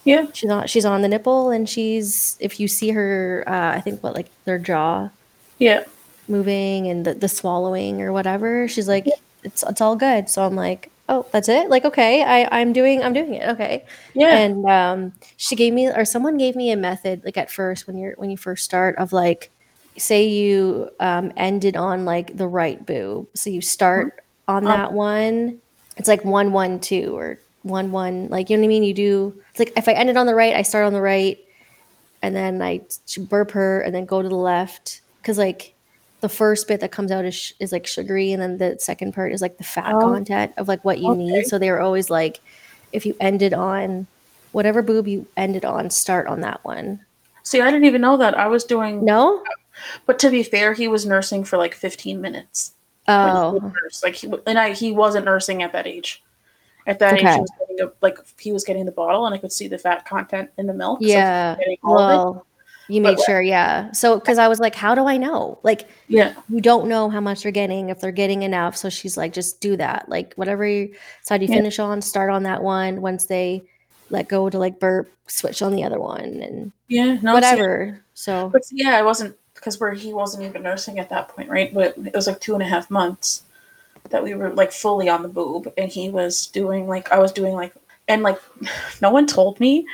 "Yeah, she's on, she's on the nipple and she's, if you see her, uh, I think what, like their jaw yeah, moving and the, the swallowing or whatever, she's like, it's, it's all good. So I'm like, oh, that's it. Like, okay, I, I'm doing, I'm doing it. Okay yeah." and um, she gave me or someone gave me a method like at first when you're when you first start of like say you um, ended on like the right boob so you start on Uh-huh. that one it's like one one two or one one like you know what i mean you do it's like if i ended on the right i start on the right and then i burp her and then go to the left because like the first bit that comes out is, sh- is like sugary and then the second part is like the fat Oh, content of like what you okay. need so they were always like if you ended on whatever boob you ended on start on that one See, I didn't even know that. I was doing no But to be fair, he was nursing for like 15 minutes. he oh nurse. Like he and I he wasn't nursing at that age. At that age, he was getting a, like he was getting the bottle, and I could see the fat content in the milk. so he yeah getting all of it. well you made what- sure yeah. So because i was like how do i know? Like Yeah, you don't know how much they're getting if they're getting enough. So she's like just do that. Like whatever you, side you Yeah. finish on? Start on that one. Once they let go to like burp switch on the other one and yeah, no, whatever. So but yeah, I wasn't because where he wasn't even nursing at that point, right? But it was like two and a half months that we were like fully on the boob, and he was doing like I was doing like and like *sighs* no one told me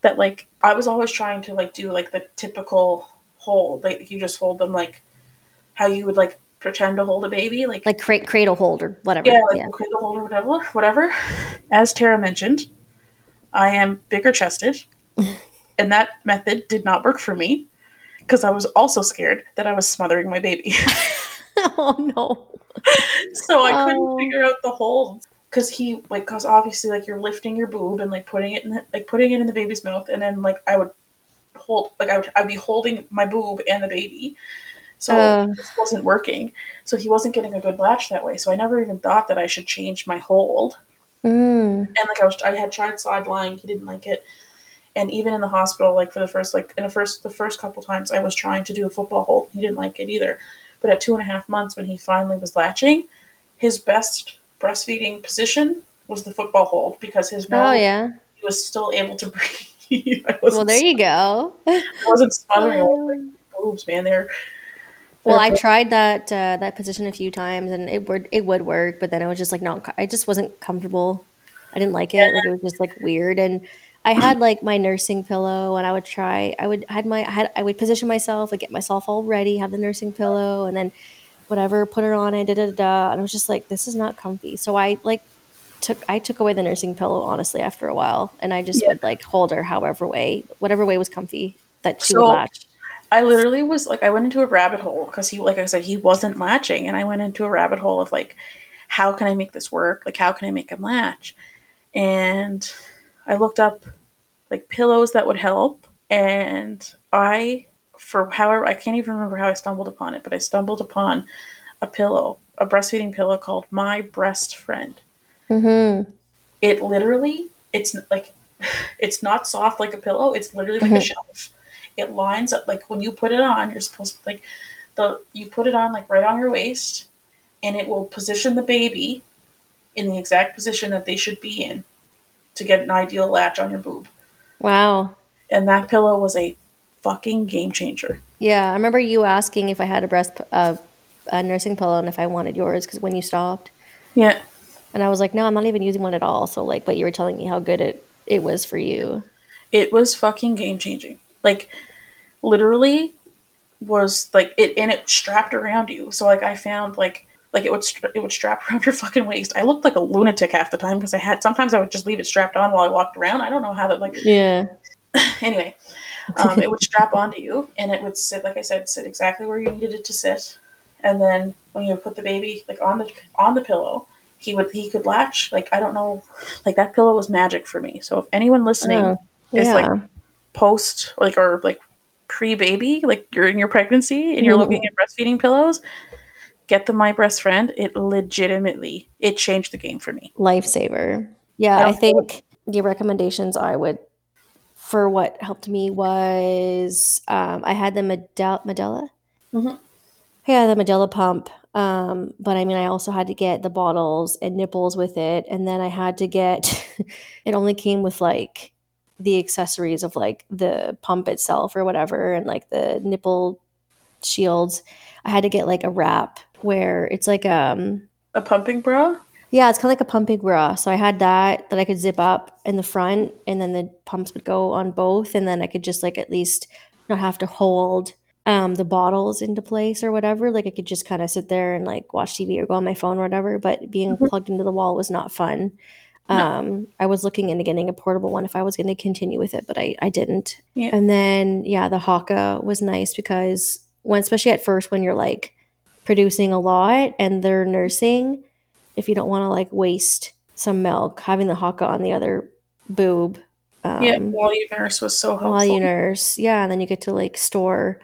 that like I was always trying to like do like the typical hold, like you just hold them like how you would like pretend to hold a baby, like like cra- cradle hold or whatever yeah, yeah, cradle hold or whatever, whatever. As Tara mentioned, I am bigger chested, *laughs* and that method did not work for me because I was also scared that I was smothering my baby. *laughs* oh no *laughs* so I couldn't Oh. figure out the hold because he like because obviously like you're lifting your boob and like putting it in the, like putting it in the baby's mouth, and then like I would hold like I would I'd be holding my boob and the baby. So Uh. this wasn't working. So he wasn't getting a good latch that way. So I never even thought that I should change my hold. Mm. and like I was, I had tried side lying. He didn't like it, and even in the hospital, like for the first, like in the first, the first couple times, I was trying to do a football hold. He didn't like it either. But at two and a half months, when he finally was latching, his best breastfeeding position was the football hold because his oh yeah he was still able to *laughs* breathe. Well, there you go. I wasn't smothering *laughs* my boobs, man. They're Well, I tried that uh, that position a few times, and it would it would work, but then I was just like, not. I just wasn't comfortable. I didn't like it. Like it was just like weird, and I had *clears throat* like my nursing pillow, and I would try. I would had my I had I would position myself, like get myself all ready, have the nursing pillow, and then whatever, put her on, and da da da. da, And I was just like, this is not comfy. So I like took I took away the nursing pillow honestly after a while, and I just Yeah. would like hold her however way, whatever way was comfy that she So- would latch. I literally was like, I went into a rabbit hole because he, like I said, he wasn't latching, and I went into a rabbit hole of like, how can I make this work? Like, how can I make him latch? And I looked up like pillows that would help, and I, for however, I can't even remember how I stumbled upon it, but I stumbled upon a pillow, a breastfeeding pillow called My Breast Friend. Mm-hmm. It literally, it's like, *sighs* it's not soft like a pillow. It's literally like a Mhm. shelf. It lines up like when you put it on. You're supposed to like the you put it on like right on your waist, and it will position the baby in the exact position that they should be in to get an ideal latch on your boob. Wow. And that pillow was a fucking game changer. Yeah, I remember you asking if I had a breast uh, a nursing pillow and if I wanted yours because when you stopped, Yeah, and I was like, no, I'm not even using one at all. So like, but you were telling me how good it it was for you. it was fucking game changing. Like literally was like it and it strapped around you. So like I found like like it would stra- it would strap *laughs* around your fucking waist. I looked like a lunatic half the time because I had sometimes I would just leave it strapped on while I walked around. I don't know how that like Yeah. *laughs* anyway. Um, it *laughs* would strap onto you and it would sit like I said sit exactly where you needed it to sit. And then when you put the baby like on the on the pillow, he would he could latch. Like I don't know, like that pillow was magic for me. So if anyone listening Oh, is like post like or like pre baby, like you're in your pregnancy and you're Mhm. looking at breastfeeding pillows, get the My Breast Friend. It legitimately it changed the game for me. lifesaver. Yeah, I, think the recommendations I would for what helped me was um, I had the Medela. Medela. Mhm. Yeah, the Medela pump. Um, but I mean, I also had to get the bottles and nipples with it, and then I had to get. *laughs* it only came with like the accessories of like the pump itself or whatever, and like the nipple shields. I had to get like a wrap where it's like um A pumping bra. Yeah, it's kind of like a pumping bra. So I had that that I could zip up in the front, and then the pumps would go on both, and then I could just like at least not have to hold um, the bottles into place or whatever. Like I could just kind of sit there and like watch TV or go on my phone or whatever. But being Mhm. plugged into the wall was not fun. No. Um, I was looking into getting a portable one if I was going to continue with it, but I I didn't. Yeah. And then yeah, the Haakaa was nice because when especially at first when you're like producing a lot and they're nursing if you don't want to like waste some milk, having the Haakaa on the other boob. Um, yeah, while you nurse was so helpful. while you nurse, yeah, and then you get to like store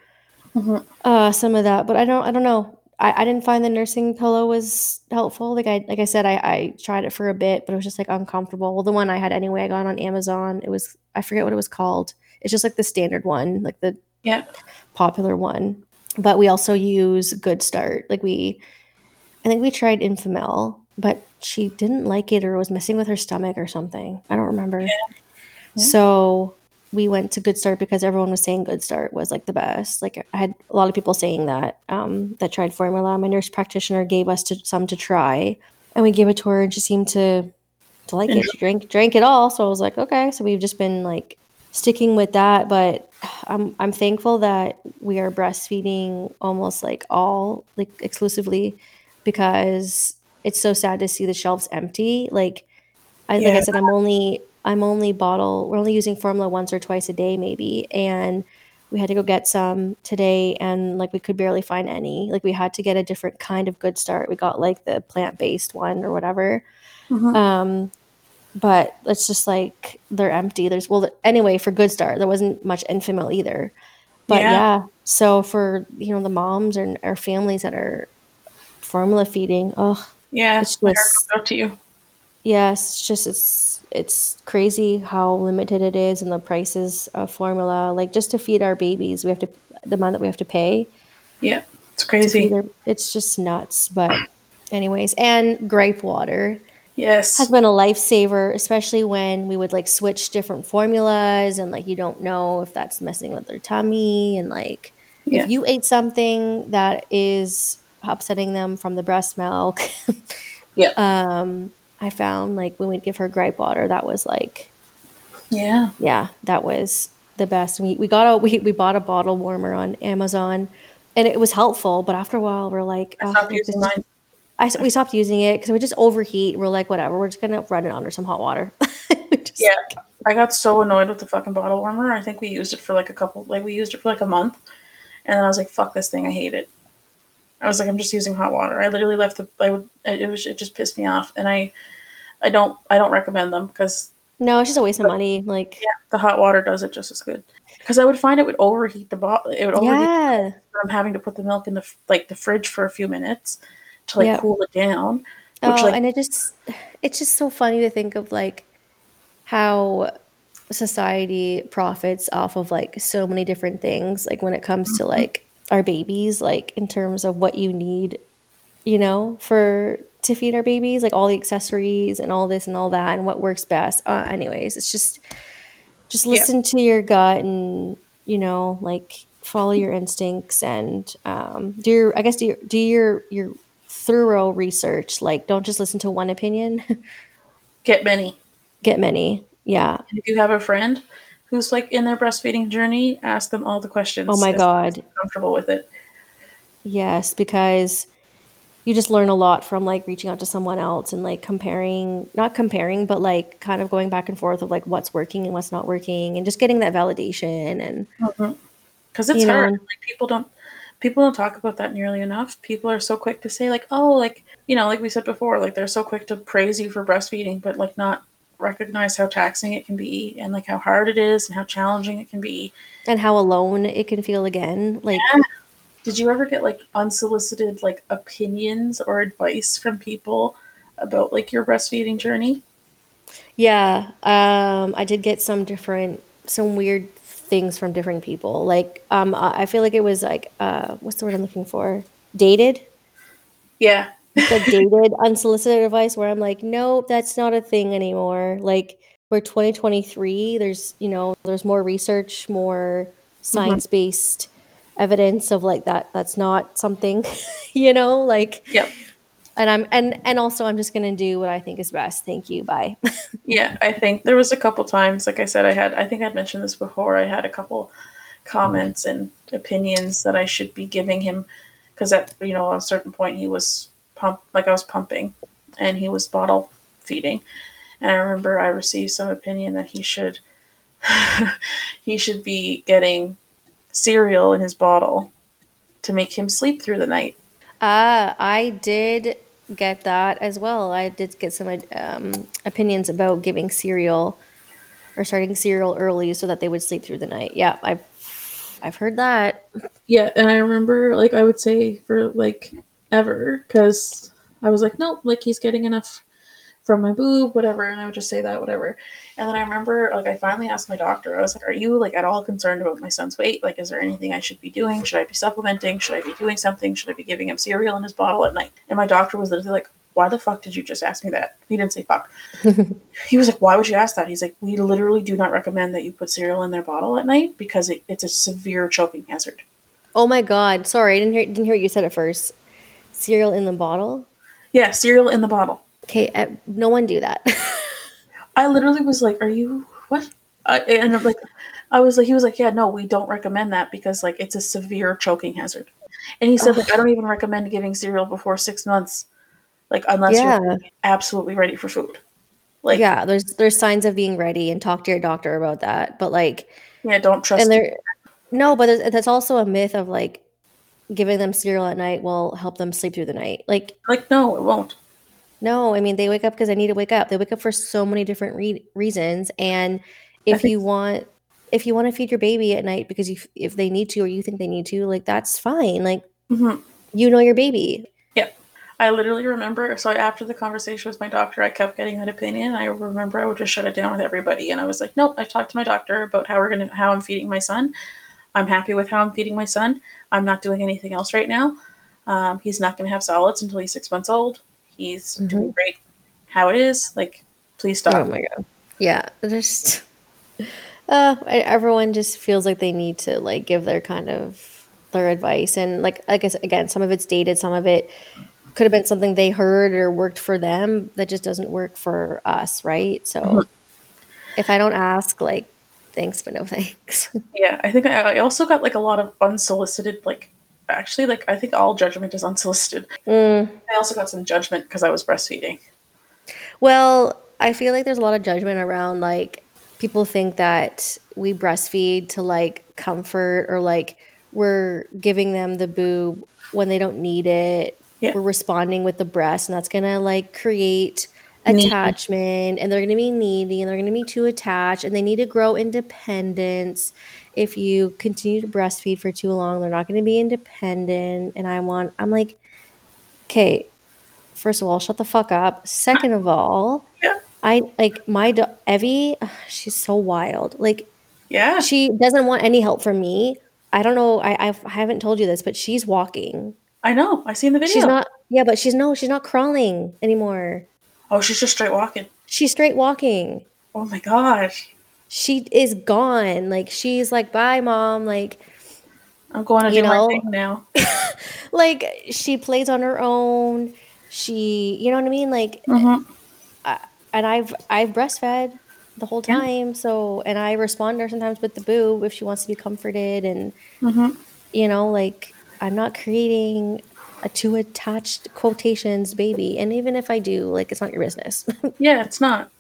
Mhm. uh, some of that. But I don't, I don't know. I, I didn't find the nursing pillow was helpful. Like I, like I said, I, I tried it for a bit, but it was just like uncomfortable. Well, the one I had anyway, I got on Amazon. It was, I forget what it was called. It's just like the standard one, like the Yeah. popular one. But we also use Good Start. Like we, I think we tried Enfamil, but she didn't like it or was messing with her stomach or something. I don't remember. Yeah. So we went to Good Start because everyone was saying Good Start was like the best. Like I had a lot of people saying that um, that tried formula. My nurse practitioner gave us to, some to try, and we gave it to her, and she seemed to to like it. She drank drank it all, so I was like, okay. So we've just been like sticking with that, but I'm I'm thankful that we are breastfeeding almost like all like exclusively because it's so sad to see the shelves empty. Like I like I said, I'm only I'm only bottle we're only using formula once or twice a day maybe. And we had to go get some today and like we could barely find any. Like we had to get a different kind of good start. We got like the plant-based one or whatever. Mhm. Um, but it's just like they're empty. There's well, anyway, for Good Start, there wasn't much Enfamil either. But Yeah. yeah. so for you know the moms and our families that are formula feeding, oh yeah, it's just- to you. yes, it's just it's it's crazy how limited it is and the prices of formula. Like just to feed our babies, we have to the amount that we have to pay. Yeah, it's crazy. it's just nuts. But anyways, and gripe water. Yes. has been a lifesaver, especially when we would like switch different formulas and like you don't know if that's messing with their tummy and like Yeah. if you ate something that is upsetting them from the breast milk. *laughs* Yeah. Um, I found like when we'd give her gripe water, that was like Yeah. yeah, that was the best. We we got a we, we bought a bottle warmer on Amazon and it was helpful, but after a while we're like, I "Oh, stopped using mine. I we stopped using it because we just overheat. We're like, whatever, we're just gonna run it under some hot water. *laughs* Just- Yeah. I got so annoyed with the fucking bottle warmer. I think we used it for like a couple, like we used it for like a month, and then I was like, "Fuck this thing! I hate it." I was like, "I'm just using hot water." I literally left the. I would. It was. It just pissed me off, and I, I don't. I don't recommend them because No, it's just a waste of money. Like, yeah, the hot water does it just as good. Because I would find it would overheat the bottle. It would overheat. yeah, I'm having to put the milk in the like the fridge for a few minutes to like Yep. cool it down. oh, like and it just it's just so funny to think of like how society profits off of like so many different things. Like when it comes to mm-hmm. like our babies, like in terms of what you need, you know, for to feed our babies, like all the accessories and all this and all that, and what works best. Uh, anyways, it's just just Yeah. listen to your gut and you know like follow your instincts and um, do your i guess do your, do your your thorough research like don't just listen to one opinion *laughs* get many. get many yeah And if you have a friend who's like in their breastfeeding journey, ask them all the questions. oh my god comfortable with it. yes because you just learn a lot from like reaching out to someone else and like comparing not comparing but like kind of going back and forth of like what's working and what's not working and just getting that validation and mm-hmm. Because it's You know, hard. and- Like people don't people don't talk about that nearly enough. People are so quick to say like, oh, like you know, like we said before, like they're so quick to praise you for breastfeeding, but like not recognize how taxing it can be and like how hard it is and how challenging it can be. and how alone it can feel again like Did you ever get like unsolicited like opinions or advice from people about like your breastfeeding journey? Yeah, um, I did get some different, some weird things from different people. Like, um, I I feel like it was like, uh, what's the word I'm looking for? Dated, Yeah. Like dated unsolicited advice. Where I'm like, nope, that's not a thing anymore. Like, we're 2023. There's, you know, there's more research, more mm-hmm. science based evidence of like that. That's not something, *laughs* you know, like. Yep. And I'm and and also I'm just gonna do what I think is best. Thank you. Bye. *laughs* Yeah, I think there was a couple times, like I said, I had, I think I'd mentioned this before. I had a couple comments and opinions that I should be giving him because at you know a certain point he was pump, like I was pumping, and he was bottle feeding, and I remember I received some opinion that he should, *laughs* he should be getting cereal in his bottle to make him sleep through the night. Ah, I did get that as well. I did get some um, opinions about giving cereal or starting cereal early so that they would sleep through the night. Yeah, I've I've heard that. Yeah, and I remember like I would say for like ever because I was like, nope, like he's getting enough from my boob, whatever, and I would just say that, whatever. And then I remember like I finally asked my doctor, I was like, Are you like at all concerned about my son's weight? Like, is there anything I should be doing? Should I be supplementing? Should I be doing something? Should I be giving him cereal in his bottle at night? And my doctor was literally like, Why the fuck did you just ask me that? He didn't say fuck. *laughs* he was like, Why would you ask that? He's like, We literally do not recommend that you put cereal in their bottle at night because it, it's a severe choking hazard. Oh my god, sorry, I didn't hear didn't hear what you said at first. Cereal in the bottle. Yeah, cereal in the bottle. Okay, uh, no one do that. *laughs* I literally was like, "Are you what?" I, and I'm like, I was like, he was like, "Yeah, no, we don't recommend that because like it's a severe choking hazard." And he said, like, "I don't even recommend giving cereal before six months, like unless Yeah. you're absolutely ready for food." Like, yeah, there's there's signs of being ready and talk to your doctor about that. But like yeah, don't trust. and there no but that's also a myth of like giving them cereal at night will help them sleep through the night like like, no, it won't. no i mean they wake up because they need to wake up they wake up for so many different re- reasons and if think- you want if you want to feed your baby at night because you, if they need to or you think they need to like that's fine like Mhm. you know your baby Yeah, I literally remember. So after the conversation with my doctor, I kept getting that opinion. I remember I would just shut it down with everybody, and I was like, "Nope." I talked to my doctor about how we're gonna how I'm feeding my son. I'm happy with how I'm feeding my son. I'm not doing anything else right now. Um, he's not gonna have solids until he's six months old. He's doing great how it is, like please stop. Oh my god. Yeah, just *laughs* uh I- everyone just feels like they need to like give their kind of their advice and like I guess again some of it's dated, some of it could have been something they heard or worked for them that just doesn't work for us, right? So Mhm. if I don't ask like thanks but no thanks. *laughs* Yeah, I think I, I also got like a lot of unsolicited like actually like I think all judgment is unsolicited. Mm, I also got some judgment because I was breastfeeding. Well, I feel like there's a lot of judgment around like people think that we breastfeed to like comfort or like we're giving them the boob when they don't need it. Yeah. We're responding with the breast, and that's gonna like create. Attachment, and they're gonna be needy, and they're gonna be too attached, and they need to grow independence. If you continue to breastfeed for too long, they're not gonna be independent. And I want, I'm like, okay, first of all, shut the fuck up. Second of all, Yeah. I like my do- Evie. ugh, She's so wild. Like Yeah. she doesn't want any help from me. I don't know. I I've, I haven't told you this, but she's walking. I know. I seen the video. She's not. Yeah, but she's no. She's not crawling anymore. Oh, she's just straight walking. She's straight walking. Oh my gosh. She is gone. Like she's like, bye, mom. Like I'm going to do know? my thing now. *laughs* like she plays on her own. She, you know what I mean? Like hmm and I've I've breastfed the whole Yeah. time. So and I respond to her sometimes with the boob if she wants to be comforted and hmm you know, like I'm not creating a too attached quotations baby. And even if I do, like it's not your business. *laughs* Yeah, it's not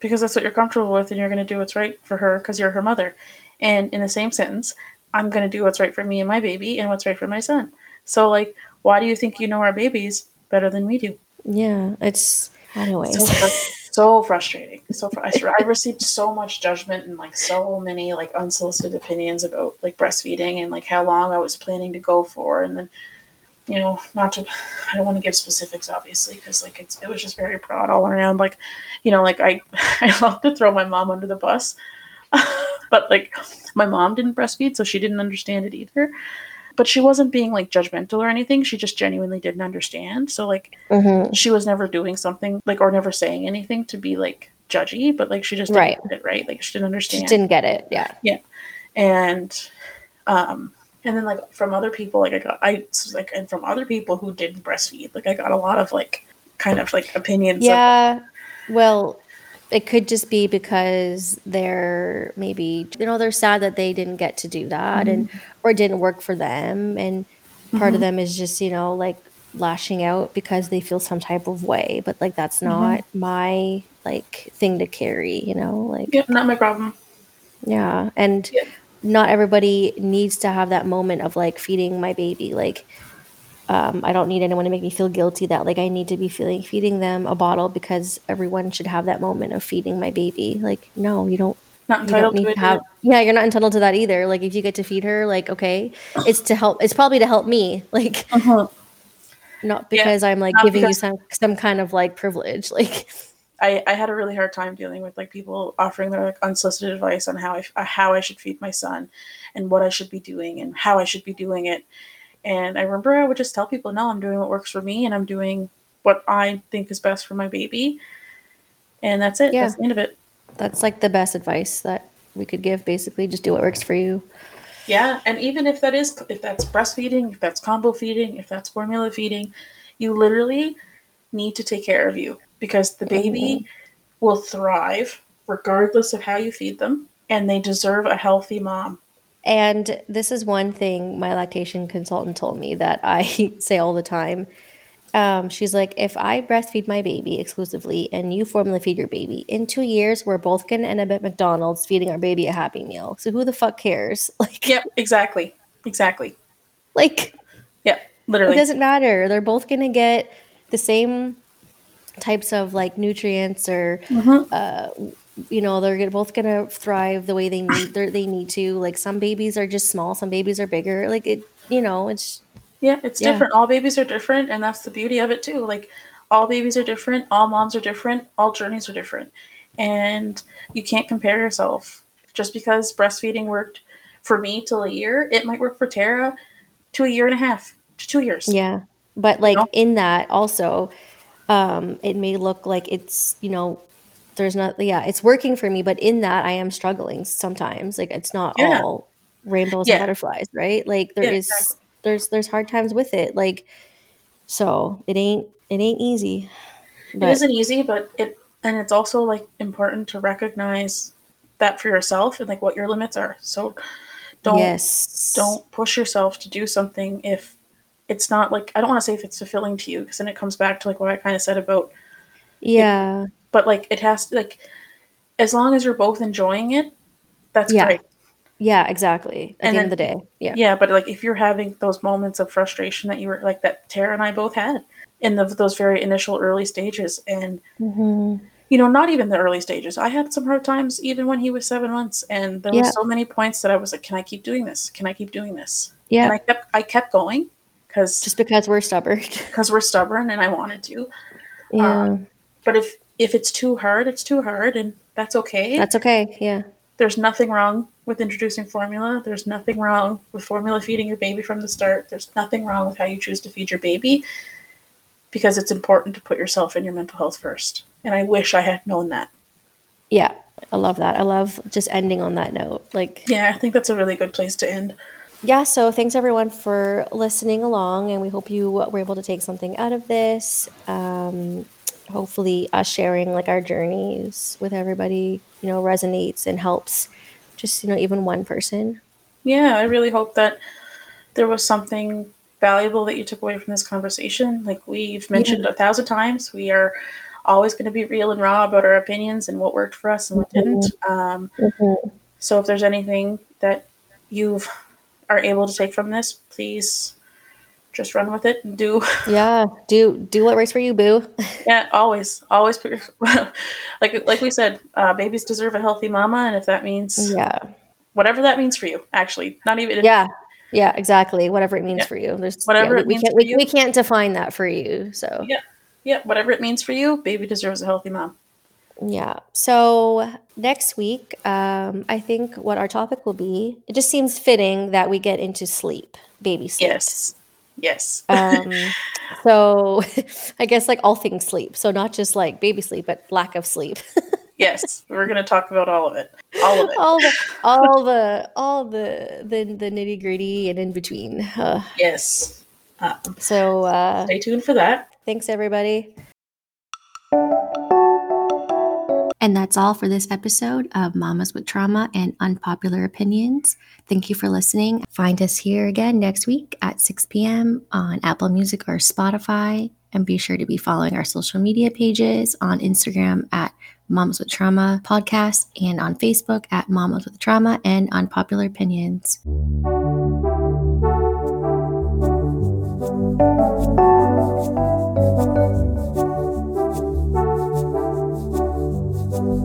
because that's what you're comfortable with, and you're going to do what's right for her because you're her mother. And in the same sentence, I'm going to do what's right for me and my baby, and what's right for my son. So, like, why do you think you know our babies better than we do? yeah, it's anyways. So, fr- so frustrating. So fr- I, I received so much judgment and like so many like unsolicited opinions about like breastfeeding and like how long I was planning to go for, and then you know not to I don't want to give specifics obviously because like it's it was just very broad all around. Like you know like I *laughs* I love to throw my mom under the bus, *laughs* but like my mom didn't breastfeed so she didn't understand it either. But she wasn't being like judgmental or anything. She just genuinely didn't understand. So like Mhm. she was never doing something like or never saying anything to be like judgy, but like she just didn't Right. get it right. Like she didn't She understand. didn't get it. Yeah. Yeah. And um and then like from other people, like I got I like and from other people who didn't breastfeed, like I got a lot of like kind of like opinions. of- Yeah. Well, it could just be because they're maybe you know they're sad that they didn't get to do that and or it didn't work for them and part of Mhm. them is just you know like lashing out because they feel some type of way but like that's Mhm. not my like thing to carry you know like yeah, not my problem. yeah and Yeah. Not everybody needs to have that moment of like feeding my baby like um, I don't need anyone to make me feel guilty that like I need to be feeling feeding them a bottle because everyone should have that moment of feeding my baby. Like, no, you don't. Not entitled need to to have. Yeah, you're not entitled to that either. Like, if you get to feed her, like, okay, it's to help. It's probably to help me. *laughs* Like, Mhm. not Yeah, because I'm like giving because- you some some kind of like privilege. *laughs* Like, I, I had a really hard time dealing with like people offering their like unsolicited advice on how I uh, how I should feed my son, and what I should be doing and how I should be doing it. And I remember I would just tell people, no, I'm doing what works for me, and I'm doing what I think is best for my baby, and that's it. Yeah. That's the end of it. that's like the best advice that we could give. Basically, just do what works for you. Yeah, and even if that is if that's breastfeeding, if that's combo feeding, if that's formula feeding, you literally need to take care of you because the baby will thrive regardless of how you feed them, and they deserve a healthy mom. And this is one thing my lactation consultant told me that I *laughs* say all the time. Um, she's like, if I breastfeed my baby exclusively and you formula feed your baby, in two years, we're both going to end up at McDonald's feeding our baby a Happy Meal. So who the fuck cares? *laughs* Like, Yep, exactly. Exactly. like Yep, literally. it doesn't matter. They're both going to get the same types of like nutrients or Mhm. uh, you know they're both to thrive the way they need *clears throat* they're- need to like some babies are just small some babies are bigger like it you know it's Yeah, it's Yeah. different. All babies are different, and that's the beauty of it too. Like all babies are different, all moms are different, all journeys are different. And you can't compare yourself. Just because breastfeeding worked for me till a year, it might work for Tara to a year and a half, to two years. Yeah. But like know? in that also um, it may look like it's you know there's not yeah it's working for me but in that i am struggling sometimes like it's not Yeah. all rainbows Yeah. and butterflies right like there Yeah, is exactly. there's there's hard times with it like so it ain't it ain't easy it but isn't easy, but it and it's also like important to recognize that for yourself and like what your limits are. So don't yes don't push yourself to do something if it's not like I don't want to say if it's fulfilling to you because then it comes back to like what I kind of said about yeah. But like it has to like as long as you're both enjoying it that's Yeah. great. Yeah exactly. At And the end of the day. Yeah. Yeah but like if you're having those moments of frustration that you were like that tara and i both had in the, those very initial early stages and Mhm. you know not even the early stages. I had some hard times even when he was seven months and there Yeah. was so many points that i was like can i keep doing this? Can i keep doing this? Yeah. And i kept i kept going because just because we're stubborn *laughs* because we're stubborn and i wanted to yeah um, but if if it's too hard it's too hard and that's okay that's okay yeah there's nothing wrong with introducing formula. There's nothing wrong with formula feeding your baby from the start. There's nothing wrong with how you choose to feed your baby because it's important to put yourself and your mental health first. And I wish I had known that. yeah i love that i love just ending on that note like Yeah, I think that's a really good place to end. Yeah so thanks everyone for listening along and we hope you were able to take something out of this. Um hopefully us sharing like our journeys with everybody you know resonates and helps just you know even one person. Yeah, I really hope that there was something valuable that you took away from this conversation. Like we've mentioned a thousand times, we are always going to be real and raw about our opinions and what worked for us and what didn't. Um, So if there's anything that you are able to take from this, please just run with it and do. *laughs* yeah do do what works for you boo *laughs* Yeah, always, always put your *laughs* like like we said, uh, babies deserve a healthy mama, and if that means yeah whatever that means for you, actually, not even yeah yeah exactly whatever it means Yeah. for you there's Whatever yeah, it we, we can't we, we can't define that for you so Yeah. yeah, whatever it means for you, baby deserves a healthy mom. Yeah. So next week, um, I think what our topic will be, it just seems fitting that we get into sleep, baby sleep. Yes, yes, Um, *laughs* so *laughs* I guess like all things sleep. So not just like baby sleep, but lack of sleep. *laughs* yes. We're gonna talk about all of it, all of it. all the, all the, all the, the, the nitty gritty and in between. Uh, Yes. Um, so uh, stay tuned for that. thanks everybody. And that's all for this episode of Mamas with Trauma and Unpopular Opinions. Thank you for listening. Find us here again next week at 6 p.m. on Apple Music or Spotify. And be sure to be following our social media pages on Instagram at Mamas with Trauma Podcast and on Facebook at Mamas with Trauma and Unpopular Opinions.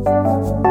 Música